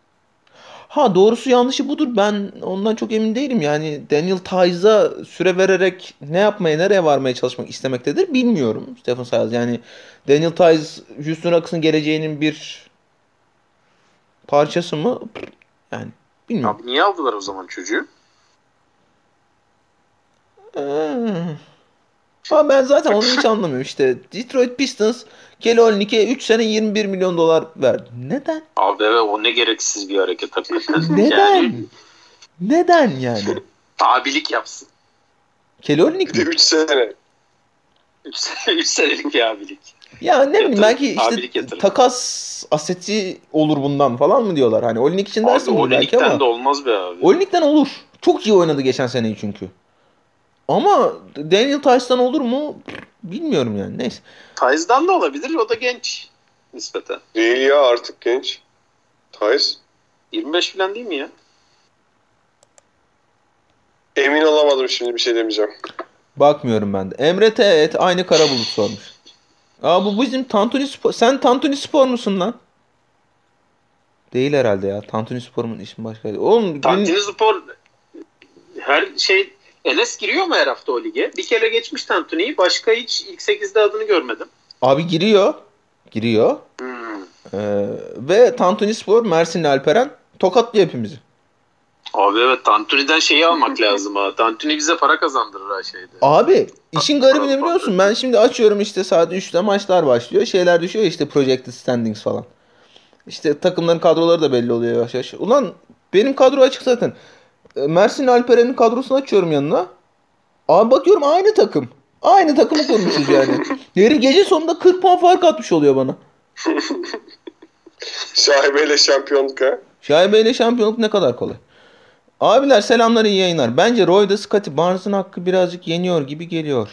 Ha doğrusu yanlışı budur. Ben ondan çok emin değilim. Yani Daniel Tice'a süre vererek ne yapmaya, nereye varmaya çalışmak istemektedir bilmiyorum. Stephen Siles yani Daniel Tice Houston Rockets'ın geleceğinin bir parçası mı? Yani bilmiyorum. Abi niye aldılar o zaman çocuğu? Ee, Ama ben zaten onu hiç anlamıyorum. İşte Detroit Pistons Kelly Olynyk'e 3 sene 21 milyon dolar verdi. Neden? Abi evet o ne gereksiz bir hareket hakikaten. Neden? Yani Neden yani? abilik yapsın. Kelly de mi? 3 sene. 3 senelik bir abilik. Ya ne bileyim belki işte takas aseti olur bundan falan mı diyorlar. Hani Olynyk için dersin bunu belki ama. de olmaz be abi. Olynyk'ten olur. Çok iyi oynadı geçen seneyi çünkü. Ama Daniel Tice'dan olur mu? Bilmiyorum yani. Neyse. Tyze'dan da olabilir. O da genç nispeten. Değil ya artık genç. Tice. 25 falan değil mi ya? Emin olamadım şimdi bir şey demeyeceğim. Bakmıyorum ben de. Emre T. et aynı kara bulut sormuş. Aa bu bizim Tantuni Spor. Sen Tantuni Spor musun lan? Değil herhalde ya. Tantuni Spor'un ismi başka. Oğlum gün- Tantini Spor her şey Enes giriyor mu her hafta o lige? Bir kere geçmiş Tantuni'yi. Başka hiç ilk 8'de adını görmedim. abi giriyor. Giriyor. Hmm. Ee, ve Tantuni Spor Mersinli Alperen tokatlıyor hepimizi. Abi evet Tantuni'den şeyi almak lazım ha. Tantuni bize para kazandırır her şeyde. Abi işin garibini biliyorsun. Ben şimdi açıyorum işte saat 3'te maçlar başlıyor. Şeyler düşüyor işte projected standings falan. İşte takımların kadroları da belli oluyor yavaş yavaş. Ulan benim kadro açık zaten. Ee, Mersin Alperen'in kadrosunu açıyorum yanına. Abi bakıyorum aynı takım. Aynı takımı kurmuşuz yani. Yeri gece sonunda 40 puan fark atmış oluyor bana. Şaibeyle şampiyonluk ha. Şaibeyle şampiyonluk ne kadar kolay. Abiler selamlar iyi yayınlar. Bence Roy'da Scotty Barnes'ın hakkı birazcık yeniyor gibi geliyor.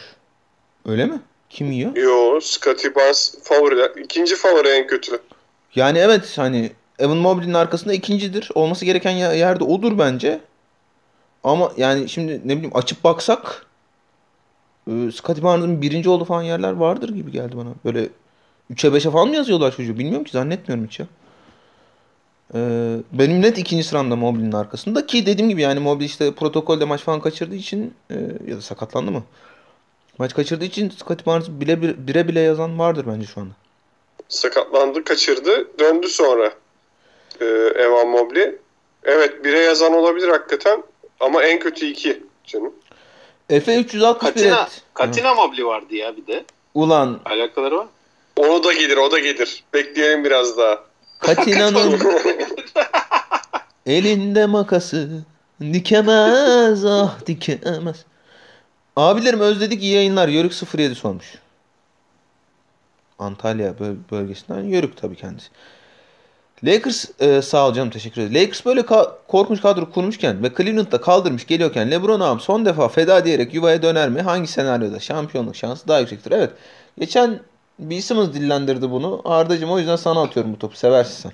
Öyle mi? Kim yiyor? Yo, Scotty Barnes favori. ikinci favori en kötü. Yani evet hani Evan Mobley'nin arkasında ikincidir. Olması gereken yerde odur bence. Ama yani şimdi ne bileyim açıp baksak e, Scotty Barnes'ın birinci olduğu falan yerler vardır gibi geldi bana. Böyle 3'e 5'e falan mı yazıyorlar çocuğu? Bilmiyorum ki zannetmiyorum hiç ya. Ee, benim net ikinci sıramda Mobley'nin arkasında ki dediğim gibi yani Mobley işte protokolde maç falan kaçırdığı için e, ya da sakatlandı mı? Maç kaçırdığı için Scottie Barnes bile bire bile yazan vardır bence şu anda. Sakatlandı, kaçırdı, döndü sonra e, Evan Mobley. Evet bire yazan olabilir hakikaten ama en kötü iki canım. Efe 361 Katina, et. Katina Mobley vardı ya bir de. Ulan. Alakaları var. Onu da gelir, o da gelir. Bekleyelim biraz daha. Katina'nın elinde makası dikemez ah dikemez. Abilerim özledik iyi yayınlar. Yörük 07 sormuş. Antalya bölgesinden Yörük tabii kendisi. Lakers e, sağ ol canım teşekkür ederim. Lakers böyle ka- korkunç kadro kurmuşken ve Cleveland'da kaldırmış geliyorken LeBron ağam son defa feda diyerek yuvaya döner mi? Hangi senaryoda şampiyonluk şansı daha yüksektir? Evet. Geçen bir isimimiz dillendirdi bunu. Ardacığım o yüzden sana atıyorum bu topu. Seversin sen.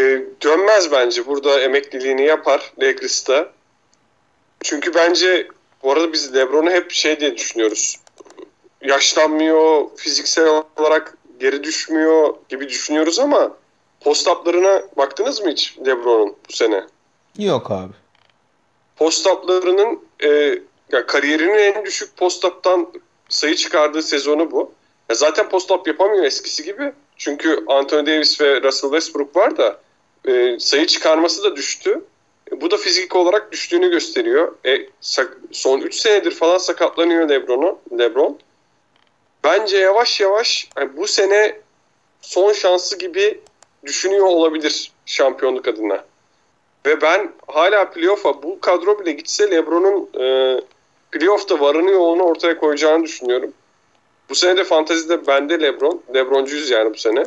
E, dönmez bence. Burada emekliliğini yapar Lakers'ta. Çünkü bence bu arada biz LeBron'u hep şey diye düşünüyoruz. Yaşlanmıyor, fiziksel olarak geri düşmüyor gibi düşünüyoruz ama post-up'larına baktınız mı hiç LeBron'un bu sene? Yok abi. Post-up'larının e, ya kariyerinin en düşük post-up'tan sayı çıkardığı sezonu bu. Ya zaten post-up yapamıyor eskisi gibi. Çünkü Anthony Davis ve Russell Westbrook var da e, sayı çıkarması da düştü. E, bu da fizik olarak düştüğünü gösteriyor. E, son 3 senedir falan sakatlanıyor LeBron'u. LeBron. Bence yavaş yavaş yani bu sene son şansı gibi düşünüyor olabilir şampiyonluk adına. Ve ben hala playoff'a bu kadro bile gitse LeBron'un e, playoff'ta varını yoğunu ortaya koyacağını düşünüyorum. Bu sene de fantezide bende LeBron. LeBroncuyuz yani bu sene.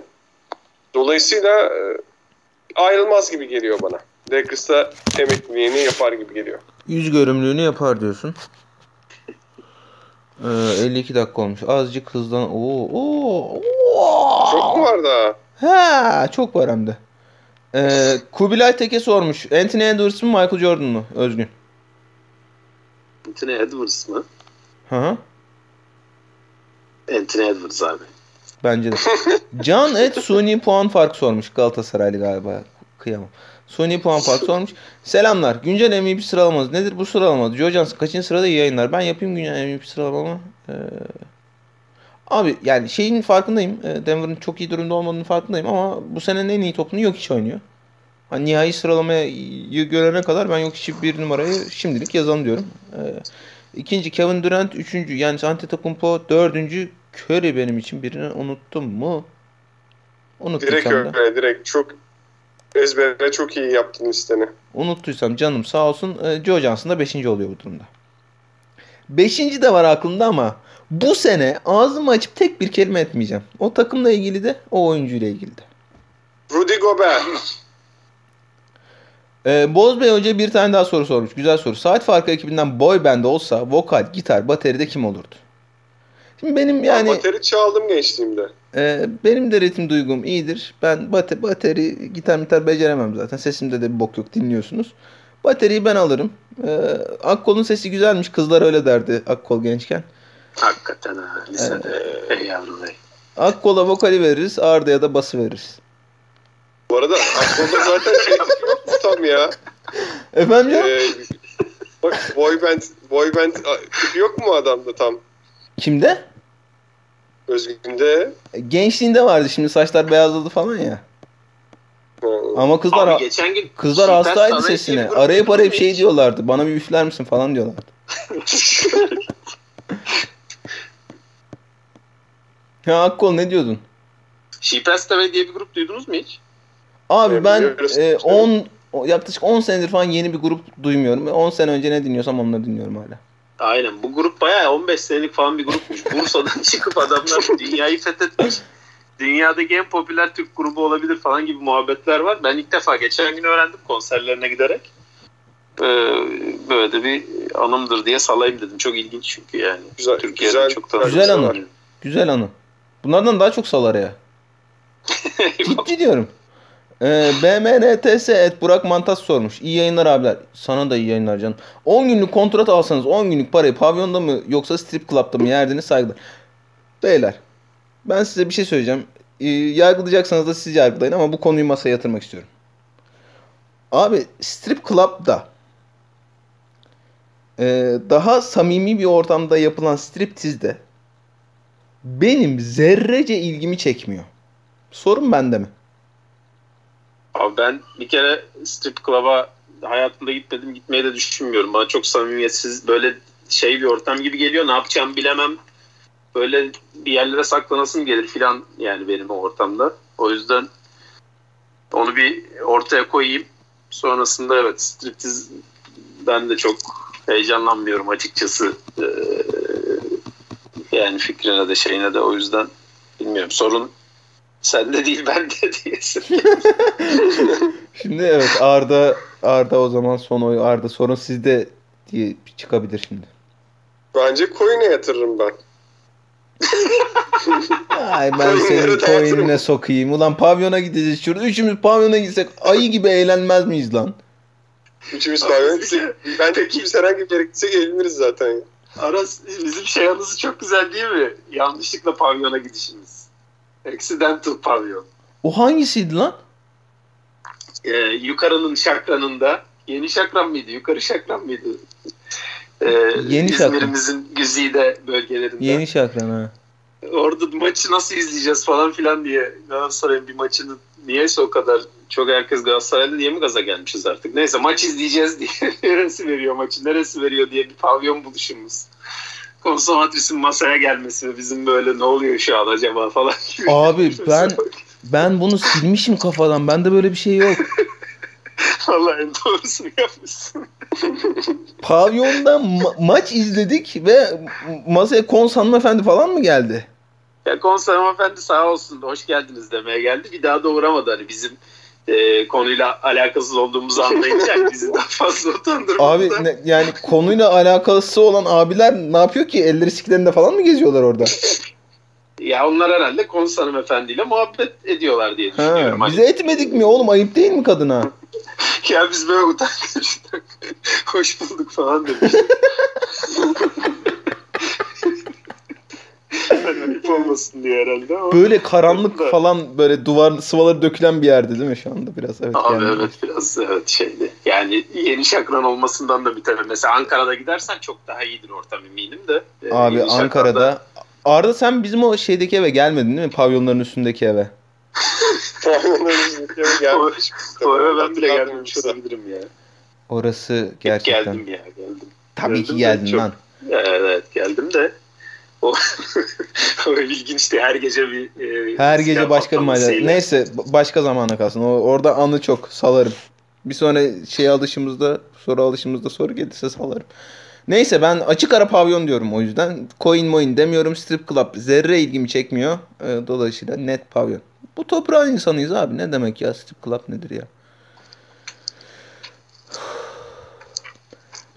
Dolayısıyla e, ayrılmaz gibi geliyor bana. Lakers'ta emekliliğini yapar gibi geliyor. Yüz görümlüğünü yapar diyorsun. Ee, 52 dakika olmuş. Azıcık hızlan. Oo, oo, oo. Çok mu var daha? Ha, çok var hem de. Ee, Kubilay Teke sormuş. Anthony Edwards mı Michael Jordan mu? Özgün. Anthony Edwards mı? Hı hı. Anthony Edwards abi. Bence de. Can et suni puan fark sormuş Galatasaraylı galiba. Kıyamam. Suni puan fark sormuş. Selamlar. Güncel MVP sıralaması nedir bu sıralama? Joe Johnson kaçıncı sırada iyi yayınlar? Ben yapayım güncel MVP sıralamamı. Ee, abi yani şeyin farkındayım. Ee, Denver'ın çok iyi durumda olmadığını farkındayım ama bu senenin en iyi topunu yok hiç oynuyor. Hani nihai sıralamaya görene kadar ben yok hiç bir numarayı şimdilik yazalım diyorum. Ee, ikinci Kevin Durant, üçüncü yani Antetokounmpo, dördüncü Curry benim için birini unuttum mu? Unuttum direkt öyle, direkt çok ezberine çok iyi yaptın listeni. Unuttuysam canım sağ olsun. E, Joe Johnson da 5. oluyor bu durumda. 5. de var aklımda ama bu sene ağzımı açıp tek bir kelime etmeyeceğim. O takımla ilgili de o oyuncuyla ilgili de. Rudy Gobert. Ee, Bozbey Hoca bir tane daha soru sormuş. Güzel soru. Saat farkı ekibinden boy band olsa vokal, gitar, bateride kim olurdu? Şimdi benim yani... Ben bateri çaldım gençliğimde. E, benim de ritim duygum iyidir. Ben bate, bateri, gitar gitar beceremem zaten. Sesimde de bir bok yok dinliyorsunuz. Bateriyi ben alırım. E, Akkol'un sesi güzelmiş. Kızlar öyle derdi Akkol gençken. Hakikaten ha. Lisede. Ee, ey yavrum ey. Akkol'a vokali veririz. Arda'ya da bası veririz. Bu arada Akkol'da zaten şey yok tam ya? Efendim ya? Ee, bak boy band, boy band tipi yok mu adamda tam? Kimde? Özgün'de. Gençliğinde vardı şimdi saçlar beyazladı falan ya. Ama kızlar Abi geçen gün kızlar hastaydı sesine. Arayıp arayıp şey diyorlardı. Bana bir üfler misin falan diyorlardı. ya Akkol ne diyordun? Şipestave diye bir grup duydunuz mu hiç? Abi ben 10 e, yaklaşık 10 senedir falan yeni bir grup duymuyorum. 10 sene önce ne dinliyorsam onları dinliyorum hala. Aynen. Bu grup bayağı 15 senelik falan bir grupmuş. Bursa'dan çıkıp adamlar dünyayı fethetmiş. Dünyadaki en popüler Türk grubu olabilir falan gibi muhabbetler var. Ben ilk defa geçen gün öğrendim konserlerine giderek. Ee, böyle de bir anımdır diye salayım dedim. Çok ilginç çünkü yani. Güzel, Türkiye'de güzel, çok tanıdık. Güzel anı. Güzel anı. Bunlardan daha çok salar ya. Ciddi diyorum. Ee, BMNTS sormuş. İyi yayınlar abiler. Sana da iyi yayınlar canım. 10 günlük kontrat alsanız 10 günlük parayı pavyonda mı yoksa strip club'da mı yerdiniz saygılar. Beyler ben size bir şey söyleyeceğim. Ee, yargılayacaksanız da siz yargılayın ama bu konuyu masaya yatırmak istiyorum. Abi strip club'da e, daha samimi bir ortamda yapılan striptizde benim zerrece ilgimi çekmiyor. Sorun bende mi? Abi ben bir kere strip club'a hayatımda gitmedim. Gitmeyi de düşünmüyorum. Bana çok samimiyetsiz böyle şey bir ortam gibi geliyor. Ne yapacağımı bilemem. Böyle bir yerlere saklanasım gelir filan yani benim o ortamda. O yüzden onu bir ortaya koyayım. Sonrasında evet striptiz ben de çok heyecanlanmıyorum açıkçası. Ee, yani fikrine de şeyine de o yüzden bilmiyorum. Sorun sende değil bende diyesin. Şimdi evet Arda Arda o zaman son oy Arda sorun sizde diye çıkabilir şimdi. Bence coin'e yatırırım ben. Ay ben senin de coin'ine sokayım. Ulan pavyona gideceğiz şurada. Üçümüz pavyona gitsek ayı gibi eğlenmez miyiz lan? Üçümüz pavyona gitsek. Bence ikimiz herhangi bir yere gitsek eğleniriz zaten. Aras bizim şey anısı çok güzel değil mi? Yanlışlıkla pavyona gidişimiz. Accidental pavyon. O hangisiydi lan? Ee, yukarının şakranında yeni şakran mıydı? Yukarı şakran mıydı? Ee, Yeni şakran. İzmir'imizin güzide bölgelerinde. Yeni şakran ha. Orada maçı nasıl izleyeceğiz falan filan diye Galatasaray'ın bir maçını niyeyse o kadar çok herkes Galatasaraylı diye mi gaza gelmişiz artık. Neyse maç izleyeceğiz diye neresi veriyor maçı neresi veriyor diye bir pavyon buluşumuz. Konsomatris'in masaya gelmesi ve bizim böyle ne oluyor şu an acaba falan gibi. Abi ben ben bunu silmişim kafadan. Bende böyle bir şey yok. Vallahi en doğrusunu yapmışsın. Pavyonda ma- maç izledik ve masaya Kons hanımefendi falan mı geldi? Ya konser hanımefendi sağ olsun hoş geldiniz demeye geldi. Bir daha da uğramadı hani bizim e, konuyla alakasız olduğumuzu anlayınca bizi daha fazla utandırmadı. Abi ne- yani konuyla alakası olan abiler ne yapıyor ki? Elleri siklerinde falan mı geziyorlar orada? Ya onlar herhalde Kons hanımefendiyle muhabbet ediyorlar diye Ha, düşünüyorum. Hani, bize etmedik mi oğlum? Ayıp değil mi kadına? Ya biz böyle utangaç hoş bulduk falan demiştik. Hani ayıp olmasın diye herhalde ama. Böyle karanlık Da- falan böyle duvar sıvaları dökülen bir yerde değil mi şu anda biraz? Evet. Abi yani. evet biraz evet şeydi. Yani yeni şakran olmasından da bir tabii. Mesela Ankara'da gidersen çok daha iyidir ortam eminim de. Ee, Abi yeni şakranda- Ankara'da Arda sen bizim o şeydeki eve gelmedin değil mi? Pavyonların üstündeki eve. Pavyonların bir kere gelmiş. O eve ben bile gelmemiş olabilirim ya. Orası gerçekten. Geldim ya geldim. Tabii Geldim ki geldin çok- lan. Evet geldim de. O, o ilginçti. Her gece bir e, Her gece başka bir patlamasıyla. Neyse başka zamana kalsın. O, orada anı çok salarım. Bir sonra şey alışımızda soru alışımızda soru gelirse salarım. Neyse ben açık ara pavyon diyorum o yüzden. Coin moin demiyorum. Strip club zerre ilgimi çekmiyor. Ee, dolayısıyla net pavyon. Bu toprağın insanıyız abi. Ne demek ya strip club nedir ya?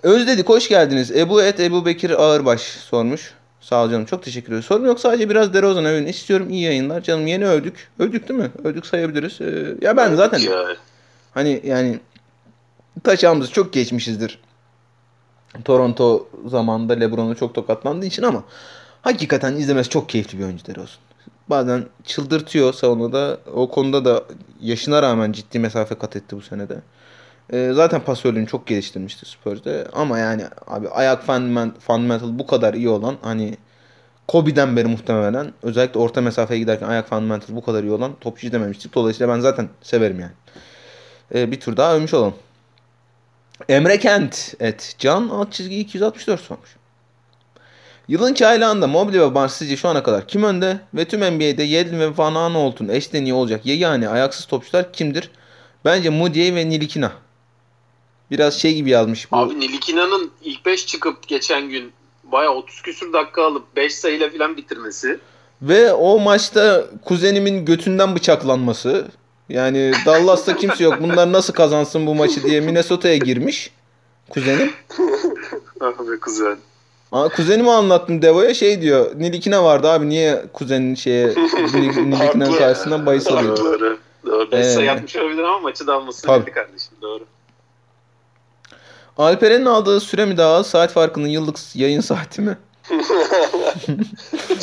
Özledik hoş geldiniz. Ebu Et Ebu Bekir Ağırbaş sormuş. Sağ ol canım çok teşekkür ederim. Sorun yok sadece biraz DeRozan övün istiyorum. iyi yayınlar. Canım yeni övdük. Övdük değil mi? Övdük sayabiliriz. Ee, ya ben zaten Ya, hani yani taşağımızı çok geçmişizdir. Toronto zamanında LeBron'u çok tokatlandığı için ama hakikaten izlemesi çok keyifli bir oyuncu DeRozan. Bazen çıldırtıyor savunmada. O konuda da yaşına rağmen ciddi mesafe kat etti bu senede. Ee, zaten pasörlüğünü çok geliştirmişti Spurs'de. Ama yani abi ayak fundament- fundamental bu kadar iyi olan hani Kobe'den beri muhtemelen özellikle orta mesafeye giderken ayak fundamental bu kadar iyi olan topçu izlememiştik. Dolayısıyla ben zaten severim yani. Ee, bir tur daha övmüş olalım. Emre Kent et Can alt çizgi 264 sormuş. Yılın çaylağında Mobley ve Barnes sizce şu ana kadar kim önde? Ve tüm NBA'de Yedlin ve Van Aanholt'un eşleniği olacak yani ayaksız topçular kimdir? Bence Moody ve Nilikina. Biraz şey gibi yazmış bu. Abi Nilikina'nın ilk 5 çıkıp geçen gün baya 30 küsür dakika alıp 5 sayıyla falan bitirmesi. Ve o maçta kuzenimin götünden bıçaklanması. Yani Dallas'ta kimse yok. Bunlar nasıl kazansın bu maçı diye Minnesota'ya girmiş. Kuzenim. Abi kuzen. Aa, kuzenimi anlattım Devo'ya şey diyor. Nilikine vardı abi niye kuzenin şeye Nil- Nilikinen Haklı. karşısında bahis alıyor. Doğru. Doğru. Ee, sayı atmış olabilir ama maçı da alması Tabii. belli kardeşim. Doğru. Alperen'in aldığı süre mi daha az, saat farkının yıllık yayın saati mi?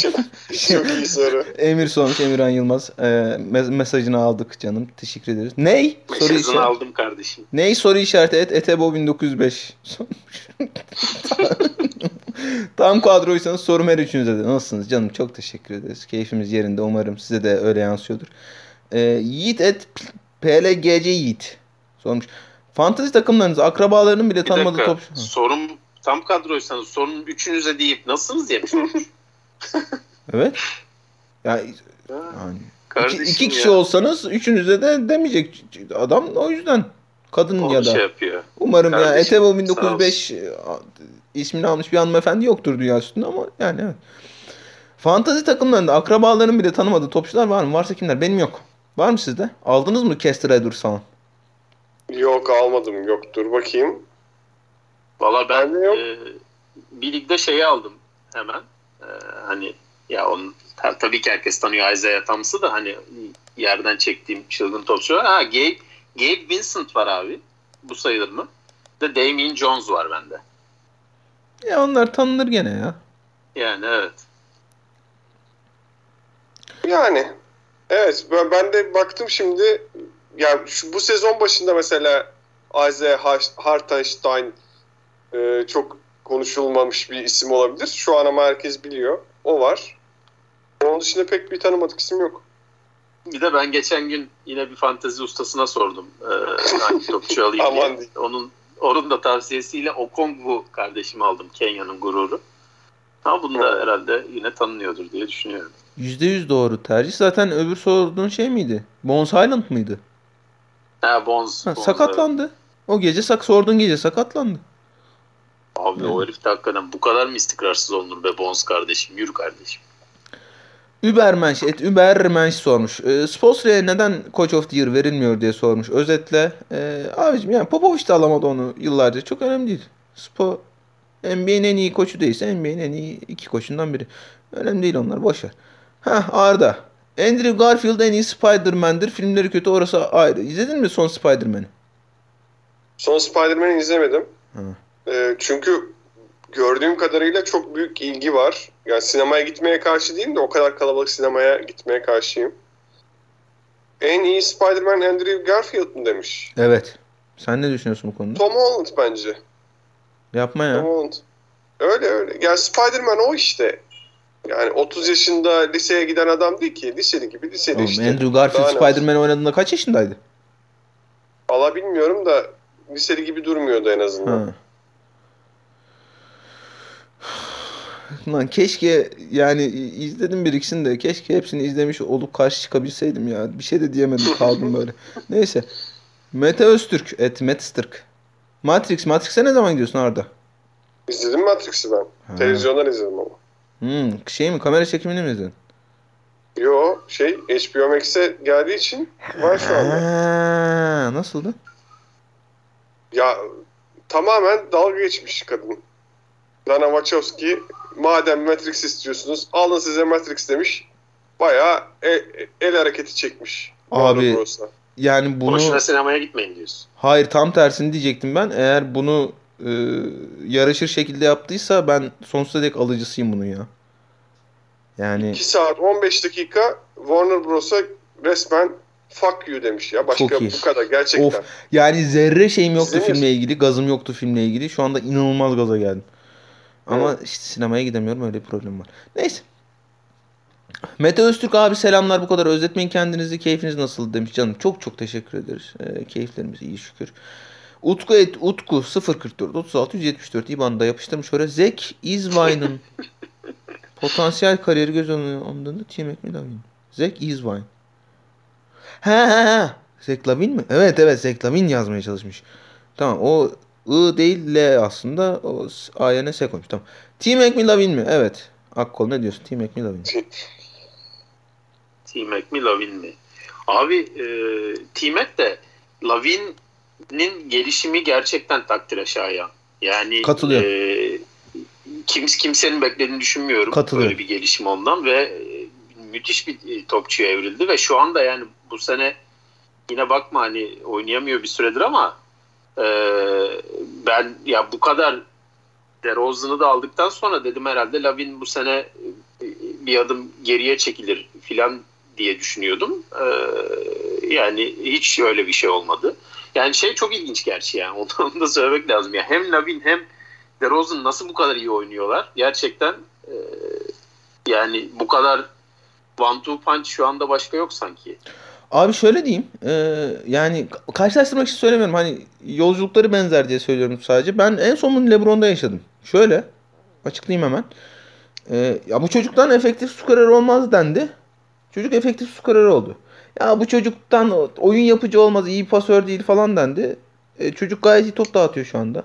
çok, çok iyi soru. Emir sormuş Emirhan Yılmaz. Ee, me- mesajını aldık canım. Teşekkür ederiz. Ney? Soru Mesajını işareti. aldım kardeşim. Ney soru işareti et Etebo 1905 sormuş. Tam kadroysanız sorum her üçünüze de. Nasılsınız canım? Çok teşekkür ederiz. Keyfimiz yerinde. Umarım size de öyle yansıyordur. Ee, Yiğit et PLGC Yiğit sormuş. Fantezi takımlarınız akrabalarının bile tanımadığı top... Sorum tam kadroysanız sorunun üçünüze deyip nasılsınız diye mi sormuş? Evet. Yani, yani iki, iki kişi ya. olsanız üçünüze de demeyecek adam o yüzden. Kadın Onu ya da. şey yapıyor. Umarım ya Kardeşim, Etebo sağ 1905 e, ismini almış bir hanımefendi yoktur dünya üstünde ama yani evet. Fantazi takımlarında akrabaların bile tanımadığı topçular var mı? Varsa kimler? Benim yok. Var mı sizde? Aldınız mı Kester Edwards falan? Yok almadım. Yok dur bakayım. Valla ben Bende yok. e, bir ligde şeyi aldım hemen. E, hani ya onun ta- tabii ki herkes tanıyor Isaiah Thomas'ı da hani yerden çektiğim çılgın topçu var. Ha Gabe, Gabe Vincent var abi. Bu sayılır mı? De Damien Jones var bende. Ya onlar tanınır gene ya. Yani evet. Yani evet ben, ben de baktım şimdi yani şu, bu sezon başında mesela Isaiah Har- Hartenstein e, çok konuşulmamış bir isim olabilir. Şu an ama herkes biliyor. O var. Onun dışında pek bir tanımadık isim yok. Bir de ben geçen gün yine bir fantezi ustasına sordum. Ee, hangi topçu alayım diye. Onun, onun da tavsiyesiyle Okongwu kardeşimi aldım. Kenya'nın gururu. Ama bunu da herhalde yine tanınıyordur diye düşünüyorum. %100 doğru tercih. Zaten öbür sorduğun şey miydi? Bones Highland mıydı? Ha Bonz. Ha, sakatlandı. O gece sak sorduğun gece sakatlandı. evet. Abi o herif de hakikaten bu kadar mı istikrarsız olunur be Bonz kardeşim? Yürü kardeşim. Übermensch, et Übermensch sormuş. E, Spolstra'ya neden Coach of the Year verilmiyor diye sormuş. Özetle e, abicim yani Popovic de alamadı onu yıllarca. Çok önemli değil. Spo NBA'nin en iyi koçu değilse NBA'nin en iyi iki koçundan biri. Önemli değil onlar boş ver. Heh Arda. Andrew Garfield en iyi Spider-Man'dir. Filmleri kötü orası ayrı. İzledin mi son Spider-Man'i? Son Spider-Man'i izlemedim. Hı. E, çünkü gördüğüm kadarıyla çok büyük ilgi var. Yani sinemaya gitmeye karşı değilim de o kadar kalabalık sinemaya gitmeye karşıyım. En iyi Spider-Man Andrew Garfield mı demiş? Evet. Sen ne düşünüyorsun bu konuda? Tom Holland bence. Yapma ya. Tom Holland. Öyle öyle. Yani Spider-Man o işte. Yani 30 yaşında liseye giden adam değil ki. Liseli gibi liseli Oğlum, işte. Andrew Garfield Spider-Man oynadığında kaç yaşındaydı? Valla bilmiyorum da liseli gibi durmuyordu en azından. Ha. Lan keşke yani izledim bir ikisini de keşke hepsini izlemiş olup karşı çıkabilseydim ya. Bir şey de diyemedim kaldım böyle. Neyse. Mete Öztürk et Metstırk. Matrix. Matrix'e ne zaman gidiyorsun Arda? İzledim Matrix'i ben. Ha. Televizyondan izledim ama. Hmm, şey mi kamera çekimini mi izledin? Yo şey HBO Max'e geldiği için var şu anda. Nasıldı? Ya tamamen dalga geçmiş kadın. Lana Wachowski madem Matrix istiyorsunuz alın size Matrix demiş. Bayağı el, el hareketi çekmiş. Abi. Yani bunu Boşuna sinemaya gitmeyin diyorsun. hayır tam tersini diyecektim ben. Eğer bunu e, yarışır şekilde yaptıysa ben sonsuza dek alıcısıyım bunun ya. Yani 2 saat 15 dakika Warner Bros'a resmen fuck you demiş ya. Başka Çok iyi. bu kadar gerçekten. Of. Yani zerre şeyim yoktu İzlemiyorsun. filmle ilgili. Gazım yoktu filmle ilgili. Şu anda inanılmaz gaza geldim. Ama işte sinemaya gidemiyorum. Öyle bir problem var. Neyse. Mete Öztürk abi selamlar bu kadar. Özletmeyin kendinizi. Keyfiniz nasıl demiş canım. Çok çok teşekkür ederiz. Ee, keyiflerimiz iyi şükür. Utku et Utku 044 36 174 IBAN'da yapıştırmış şöyle. Zek Izvine'ın potansiyel kariyeri göz önünde Team mi Lavin? Zek Izvine. He he he. Zek Lavin mi? Evet evet Zek Lavin yazmaya çalışmış. Tamam o I değil L aslında. O A'ya S koymuş. Tamam. Team McMillavin mi? Evet. Akkol ne diyorsun? Team McMillavin. T-Mac mi Lavin mi? Abi e, T-Mac de Lavin Lavinin gelişimi gerçekten takdire şayan. Yani Katılıyorum. E, kimse kimsenin beklediğini düşünmüyorum. Katılıyorum. Böyle bir gelişim ondan ve e, müthiş bir e, topçuya evrildi ve şu anda yani bu sene yine bakma hani oynayamıyor bir süredir ama e, ben ya bu kadar DeRozan'ı da aldıktan sonra dedim herhalde Lavin bu sene e, bir adım geriye çekilir filan diye düşünüyordum. E, yani hiç öyle bir şey olmadı. Yani şey çok ilginç gerçi yani onu, da söylemek lazım. ya Hem Lavin hem DeRozan nasıl bu kadar iyi oynuyorlar? Gerçekten e, yani bu kadar one two punch şu anda başka yok sanki. Abi şöyle diyeyim. e, yani karşılaştırmak için söylemiyorum. Hani yolculukları benzer diye söylüyorum sadece. Ben en son bunu LeBron'da yaşadım. Şöyle. Açıklayayım hemen. E, ya bu çocuktan efektif skorer olmaz dendi. Çocuk efektif skorer oldu. Ya bu çocuktan oyun yapıcı olmaz, iyi pasör değil falan dendi. E, çocuk gayet iyi top dağıtıyor şu anda.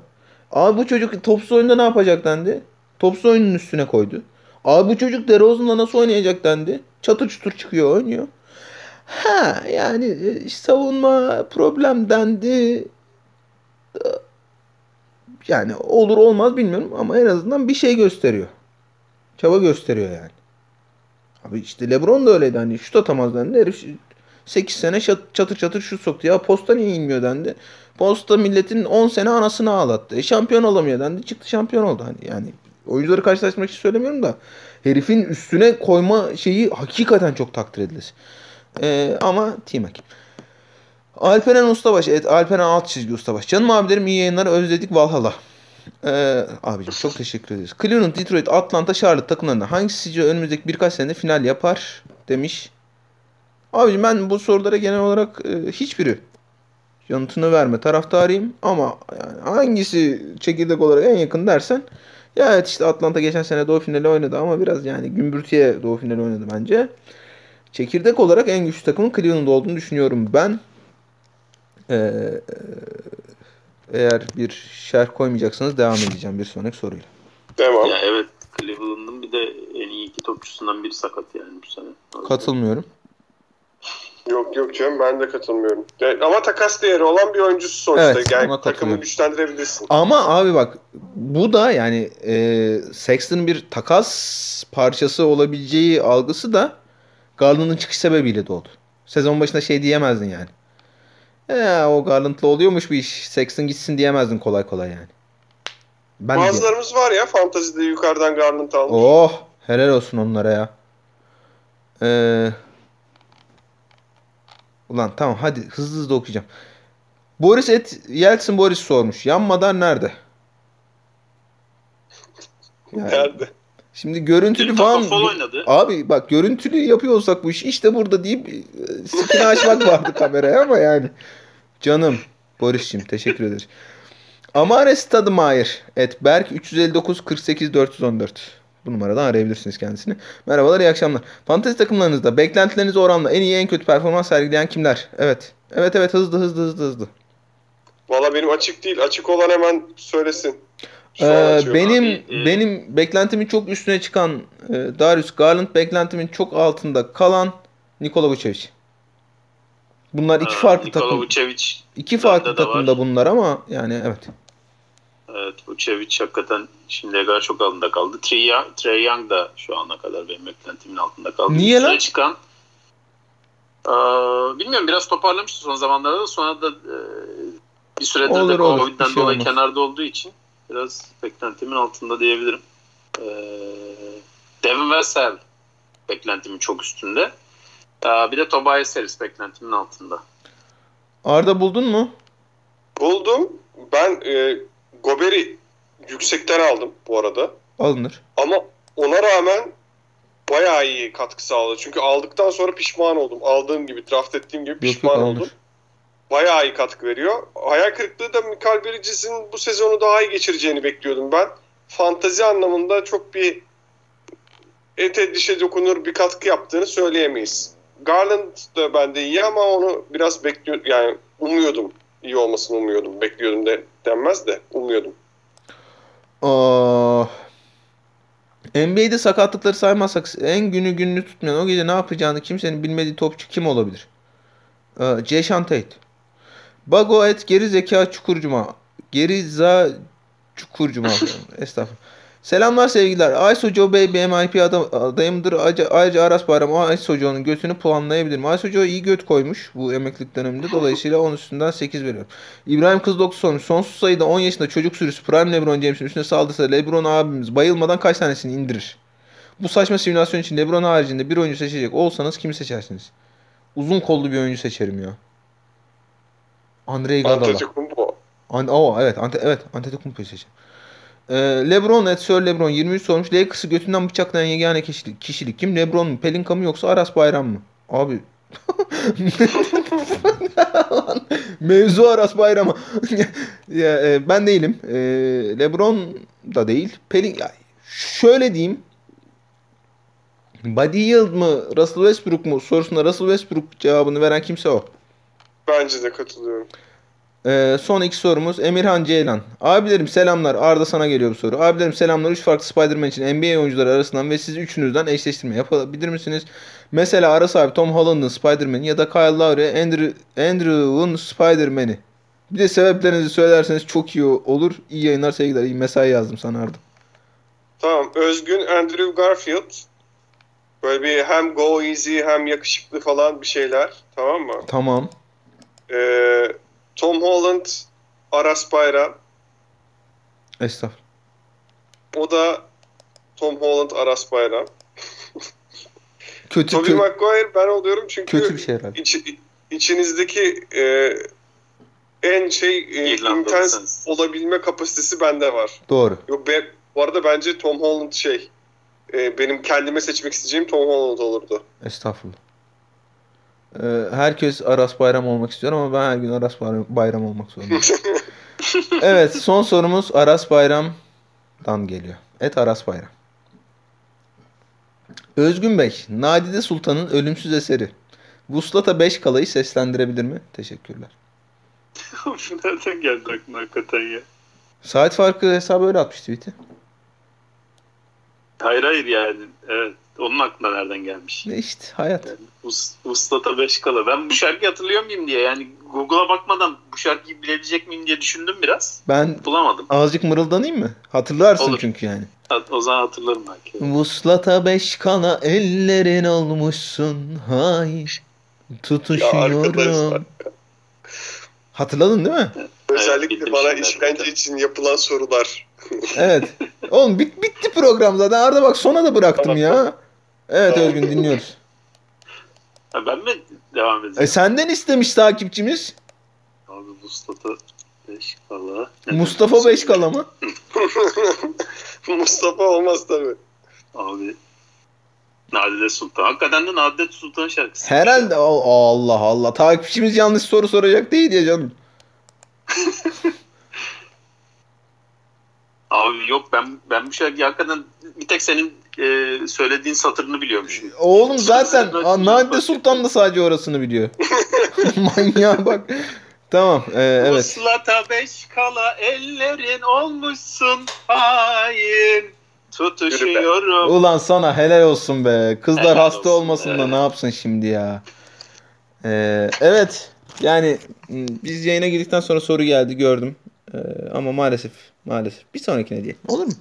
Abi bu çocuk topsuz oyunda ne yapacak dendi. Topsuz oyunun üstüne koydu. Abi bu çocuk DeRozan'la nasıl oynayacak dendi. Çatır çutur çıkıyor oynuyor. Ha yani e, savunma problem dendi. Yani olur olmaz bilmiyorum ama en azından bir şey gösteriyor. Çaba gösteriyor yani. Abi işte LeBron da öyleydi hani şut atamaz dendi. Herif 8 sene çatır çatır şut soktu. Ya posta niye inmiyor dendi. Posta milletin 10 sene anasını ağlattı. E, şampiyon olamıyor dendi. Çıktı şampiyon oldu. Hani yani oyuncuları karşılaştırmak için söylemiyorum da herifin üstüne koyma şeyi hakikaten çok takdir edilir. Ee, ama T-Mac. Alperen Ustabaş. Evet Alperen alt çizgi Ustabaş. Canım abilerim iyi yayınlar. Özledik Valhalla. Ee, abicim çok teşekkür ederiz. Cleveland, Detroit, Atlanta, Charlotte takımlarından hangisi sizce önümüzdeki birkaç senede final yapar demiş. Abicim ben bu sorulara genel olarak e, hiçbiri yanıtını verme taraftarıyım ama yani hangisi çekirdek olarak en yakın dersen ya evet işte Atlanta geçen sene doğu finali oynadı ama biraz yani gümbürtüye doğu finali oynadı bence. Çekirdek olarak en güçlü takımın Cleveland olduğunu düşünüyorum ben. Ee, eğer bir şerh koymayacaksanız devam edeceğim bir sonraki soruyla. Devam. Ya evet Cleveland'ın bir de en iyi iki topçusundan biri sakat yani bu sene. Katılmıyorum. Yok yok canım ben de katılmıyorum. Ya, ama takas değeri olan bir oyuncusu sonuçta. Evet, yani takımı güçlendirebilirsin. Ama abi bak bu da yani e, Sexton'ın bir takas parçası olabileceği algısı da Garland'ın çıkış sebebiyle doğdu. Sezon başında şey diyemezdin yani. E, o Garland'la oluyormuş bir iş. Sexton gitsin diyemezdin kolay kolay yani. Ben Bazılarımız var ya fantazide yukarıdan Garland almış. Oh helal olsun onlara ya. Ee, ulan tamam hadi hızlı hızlı okuyacağım. Boris et Yeltsin Boris sormuş. Yanmadan nerede? Yani Nerede? şimdi görüntülü falan oynadı. abi bak görüntülü yapıyor olsak bu işi işte burada deyip e, sikini açmak vardı kameraya ama yani canım Boris'cim teşekkür ederiz. Amare Stadmaier et Berk 359 48 414. Bu numaradan arayabilirsiniz kendisini. Merhabalar iyi akşamlar. Fantezi takımlarınızda beklentilerinize oranla en iyi en kötü performans sergileyen kimler? Evet. Evet evet hızlı hızlı hızlı hızlı. Valla benim açık değil. Açık olan hemen söylesin. Şu Ee, benim Abi, e- benim beklentimin çok üstüne çıkan e, Darius Garland beklentimin çok altında kalan Nikola Vucevic. Bunlar iki Ha, farklı Nikola takım. Vucevic. iki farklı takımda bunlar ama yani evet. Evet Vucevic hakikaten şimdiye kadar çok altında kaldı. Trey Young, da şu ana kadar benim beklentimin altında kaldı. Niye lan? çıkan Ee, bilmiyorum biraz toparlamıştı son zamanlarda da sonra da e, bir süredir Olur, de olur. Covid'den şey dolayı olmaz. kenarda olduğu için biraz beklentimin altında diyebilirim. Ee, Devin Vassell beklentimin çok üstünde. Ee, bir de Tobias Harris beklentimin altında. Arda buldun mu? Buldum. Ben e, Gober'i yüksekten aldım bu arada. Alınır. Ama ona rağmen bayağı iyi katkı sağladı. Çünkü aldıktan sonra pişman oldum. Aldığım gibi, draft ettiğim gibi Yok yok pişman alınır. oldum. Bayağı iyi katkı veriyor. Hayal kırıklığı da Mikael Bridges'in bu sezonu daha iyi geçireceğini bekliyordum ben. Fantazi anlamında çok bir ete dişe dokunur bir katkı yaptığını söyleyemeyiz. Garland da bende iyi ama onu biraz bekliyor yani umuyordum. iyi olmasını umuyordum. Bekliyordum de denmez de umuyordum. Aa, NBA'de sakatlıkları saymazsak en günü gününü tutmayan o gece ne yapacağını kimsenin bilmediği topçu kim olabilir? Ee, Jason Tate. Bago et geri zeka çukurcuma. Geri za çukurcuma. Estağfurullah. Selamlar sevgiler. Ice Hoca Bey MIP adam, adayımdır. Ayrıca, ayrıca Aras Bayram Ice Hoca'nın götünü puanlayabilirim. Ice Hoca iyi göt koymuş bu emeklilik döneminde. Dolayısıyla 10 üstünden 8 veriyorum. İbrahim Kız 9 sormuş. Sonsuz sayıda 10 yaşında çocuk sürüsü Prime Lebron James'in üstüne saldırsa Lebron abimiz bayılmadan kaç tanesini indirir? Bu saçma simülasyon için Lebron haricinde bir oyuncu seçecek olsanız kimi seçersiniz? Uzun kollu bir oyuncu seçerim ya. Andrei Iguodala. Antetokounmpo. An oh, evet, ante evet, Antetokounmpo'yu seçerim. Ee, LeBron, et Sir LeBron 23 sormuş. Lakers'ı götünden bıçaklayan yegane kişilik, kişilik kim? LeBron mu? Pelinka mı yoksa Aras Bayram mı? Abi Mevzu Aras Bayram'a. ya, e, ben değilim. E, LeBron da değil. Pelin ya, şöyle diyeyim. Buddy Hield mı Russell Westbrook mu sorusuna Russell Westbrook cevabını veren kimse o. Bence de katılıyorum. Ee, son iki sorumuz Emirhan Ceylan. Abilerim selamlar. Arda sana geliyor bu soru. Abilerim selamlar. Üç farklı Spider-Man için NBA oyuncuları arasından ve siz üçünüzden eşleştirme yapabilir misiniz? Mesela Aras abi Tom Holland'ın Spider-Man'i ya da Kyle Lowry Andrew, Andrew'un Spider-Man'i. Bir de sebeplerinizi söylerseniz çok iyi olur. İyi yayınlar sevgiler. İyi mesai yazdım sana Arda. Tamam. Özgün Andrew Garfield. Böyle bir hem go easy hem yakışıklı falan bir şeyler. Tamam mı? Tamam. Ee, Tom Holland, Aras Bayram. Estağfurullah. O da Tom Holland, Aras Bayram. Kötü, Tobey kö- Maguire ben oluyorum çünkü kötü bir şey herhalde. iç- içinizdeki e, en şey e, intens olabilme kapasitesi bende var. Doğru. Yok ben, bu arada bence Tom Holland şey e, benim kendime seçmek isteyeceğim Tom Holland olurdu. Estağfurullah. Ee, herkes Aras Bayram olmak istiyor ama ben her gün Aras Bayram, olmak zorundayım. evet son sorumuz Aras Bayram'dan geliyor. Et Aras Bayram. Özgün Bey, Nadide Sultan'ın ölümsüz eseri. Vuslata 5 kalayı seslendirebilir mi? Teşekkürler. Nereden geldi aklına hakikaten ya? Saat farkı hesabı öyle atmış tweet'i. Hayır hayır yani. Evet. Onun aklına nereden gelmiş? Ne işte hayat. Us, Uslata 5 kala. Ben bu şarkıyı hatırlıyor muyum diye yani Google'a bakmadan bu şarkıyı bilebilecek miyim diye düşündüm biraz. Ben Bulamadım. azıcık mırıldanayım mı? Hatırlarsın Olur. çünkü yani. O zaman hatırlarım belki. Vuslata beş kala ellerin olmuşsun hay Ya tutuşuyorum. Hatırladın değil mi? Özellikle bildim bana işkence evet. için yapılan sorular. Evet. Oğlum bit bitti program zaten. Arda bak sona da bıraktım Tamam. ya. Evet. Özgün dinliyoruz. Ha, ben mi devam edeceğim? E senden istemiş takipçimiz. Abi Uslata 5 kala. Mustafa Beşkala mı? Mustafa olmaz tabii. Abi Nadide Sultan. Hakikaten de Nadide Sultan şarkısı. Herhalde Al- Allah Allah. Takipçimiz yanlış soru soracak değil ya canım. Abi yok ben ben bu şarkıyı hakikaten bir tek senin e, söylediğin satırını biliyormuşum. Oğlum zaten Nadide Sultan da sadece orasını biliyor. Manyağa bak. Tamam e, evet. Uslata beş kala ellerin olmuşsun hain. Tutuşuyorum. Ulan sana helal olsun be. Kızlar Helal hasta olsun olmasın da be. ne yapsın şimdi ya. Ee, evet. Yani biz yayına girdikten sonra soru geldi gördüm. Ee, ama maalesef maalesef. Bir sonrakine diye. Olur mu?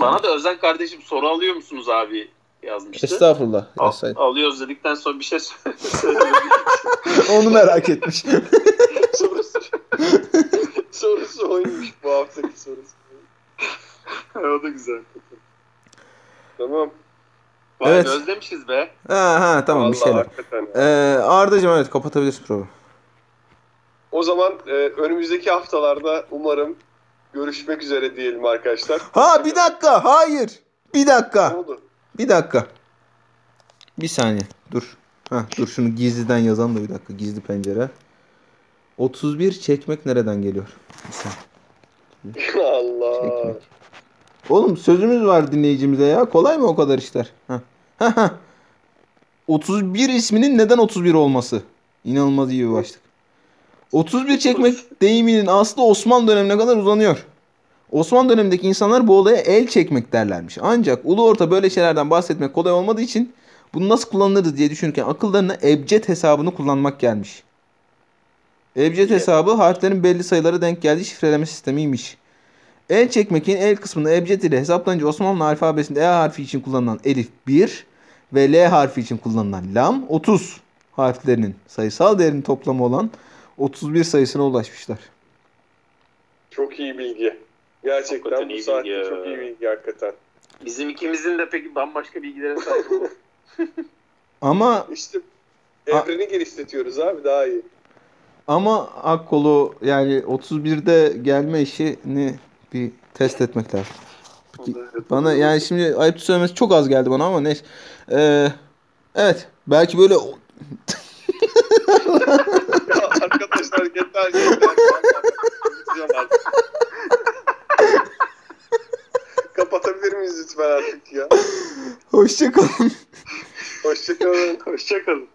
Bana da Özen kardeşim soru alıyor musunuz abi yazmıştı. Estağfurullah. Al- alıyoruz dedikten sonra bir şey söyledim. Onu merak etmiş. sorusu, sorusu oymuş bu haftaki sorusu. o da güzel. Tamam. Vay Evet. özlemişiz be. ha ha tamam bir Vallahi şeyler. hakikaten. Ee, Arda'cığım evet kapatabiliriz programı. O zaman e, önümüzdeki haftalarda umarım görüşmek üzere diyelim arkadaşlar. Ha bir dakika. Hayır. Bir Ne dakika. oldu? Bir dakika. Bir saniye. Dur. Ha dur şunu gizliden yazalım da bir dakika. Gizli pencere. 31 çekmek nereden geliyor? Bir saniye. Allah. Çekmek. Oğlum sözümüz var dinleyicimize ya. Kolay mı o kadar işler? Ha. Ha, ha. 31 isminin neden 31 olması? İnanılmaz iyi bir başlık. 31 çekmek deyiminin aslı Osmanlı dönemine kadar uzanıyor. Osmanlı dönemindeki insanlar bu olaya el çekmek derlermiş. Ancak ulu orta böyle şeylerden bahsetmek kolay olmadığı için bunu nasıl kullanılırız diye düşünürken akıllarına ebced hesabını kullanmak gelmiş. Ebced hesabı harflerin belli sayılara denk geldiği şifreleme sistemiymiş. El çekmekin el kısmında ebced ile hesaplanınca Osmanlı alfabesinde E harfi için kullanılan elif 1 ve L harfi için kullanılan lam 30 harflerinin sayısal değerinin toplamı olan 31 sayısına ulaşmışlar. Çok iyi bilgi. Gerçekten Hakikaten bu saatte bilgi çok iyi bilgi hakikaten. Bizim ikimizin de peki bambaşka bilgilere sahip oldu. Ama İşte evreni genişletiyoruz abi daha iyi. ama Akkolu yani 31'de gelme işini bir test etmek lazım. Bana yani şimdi ayıp söylemesi çok az geldi bana ama neyse. Ee, evet. Belki böyle yeter yeter. Kapatabilir miyiz lütfen artık ya? hoşça kalın. Hoşçakalın. Hoşçakalın.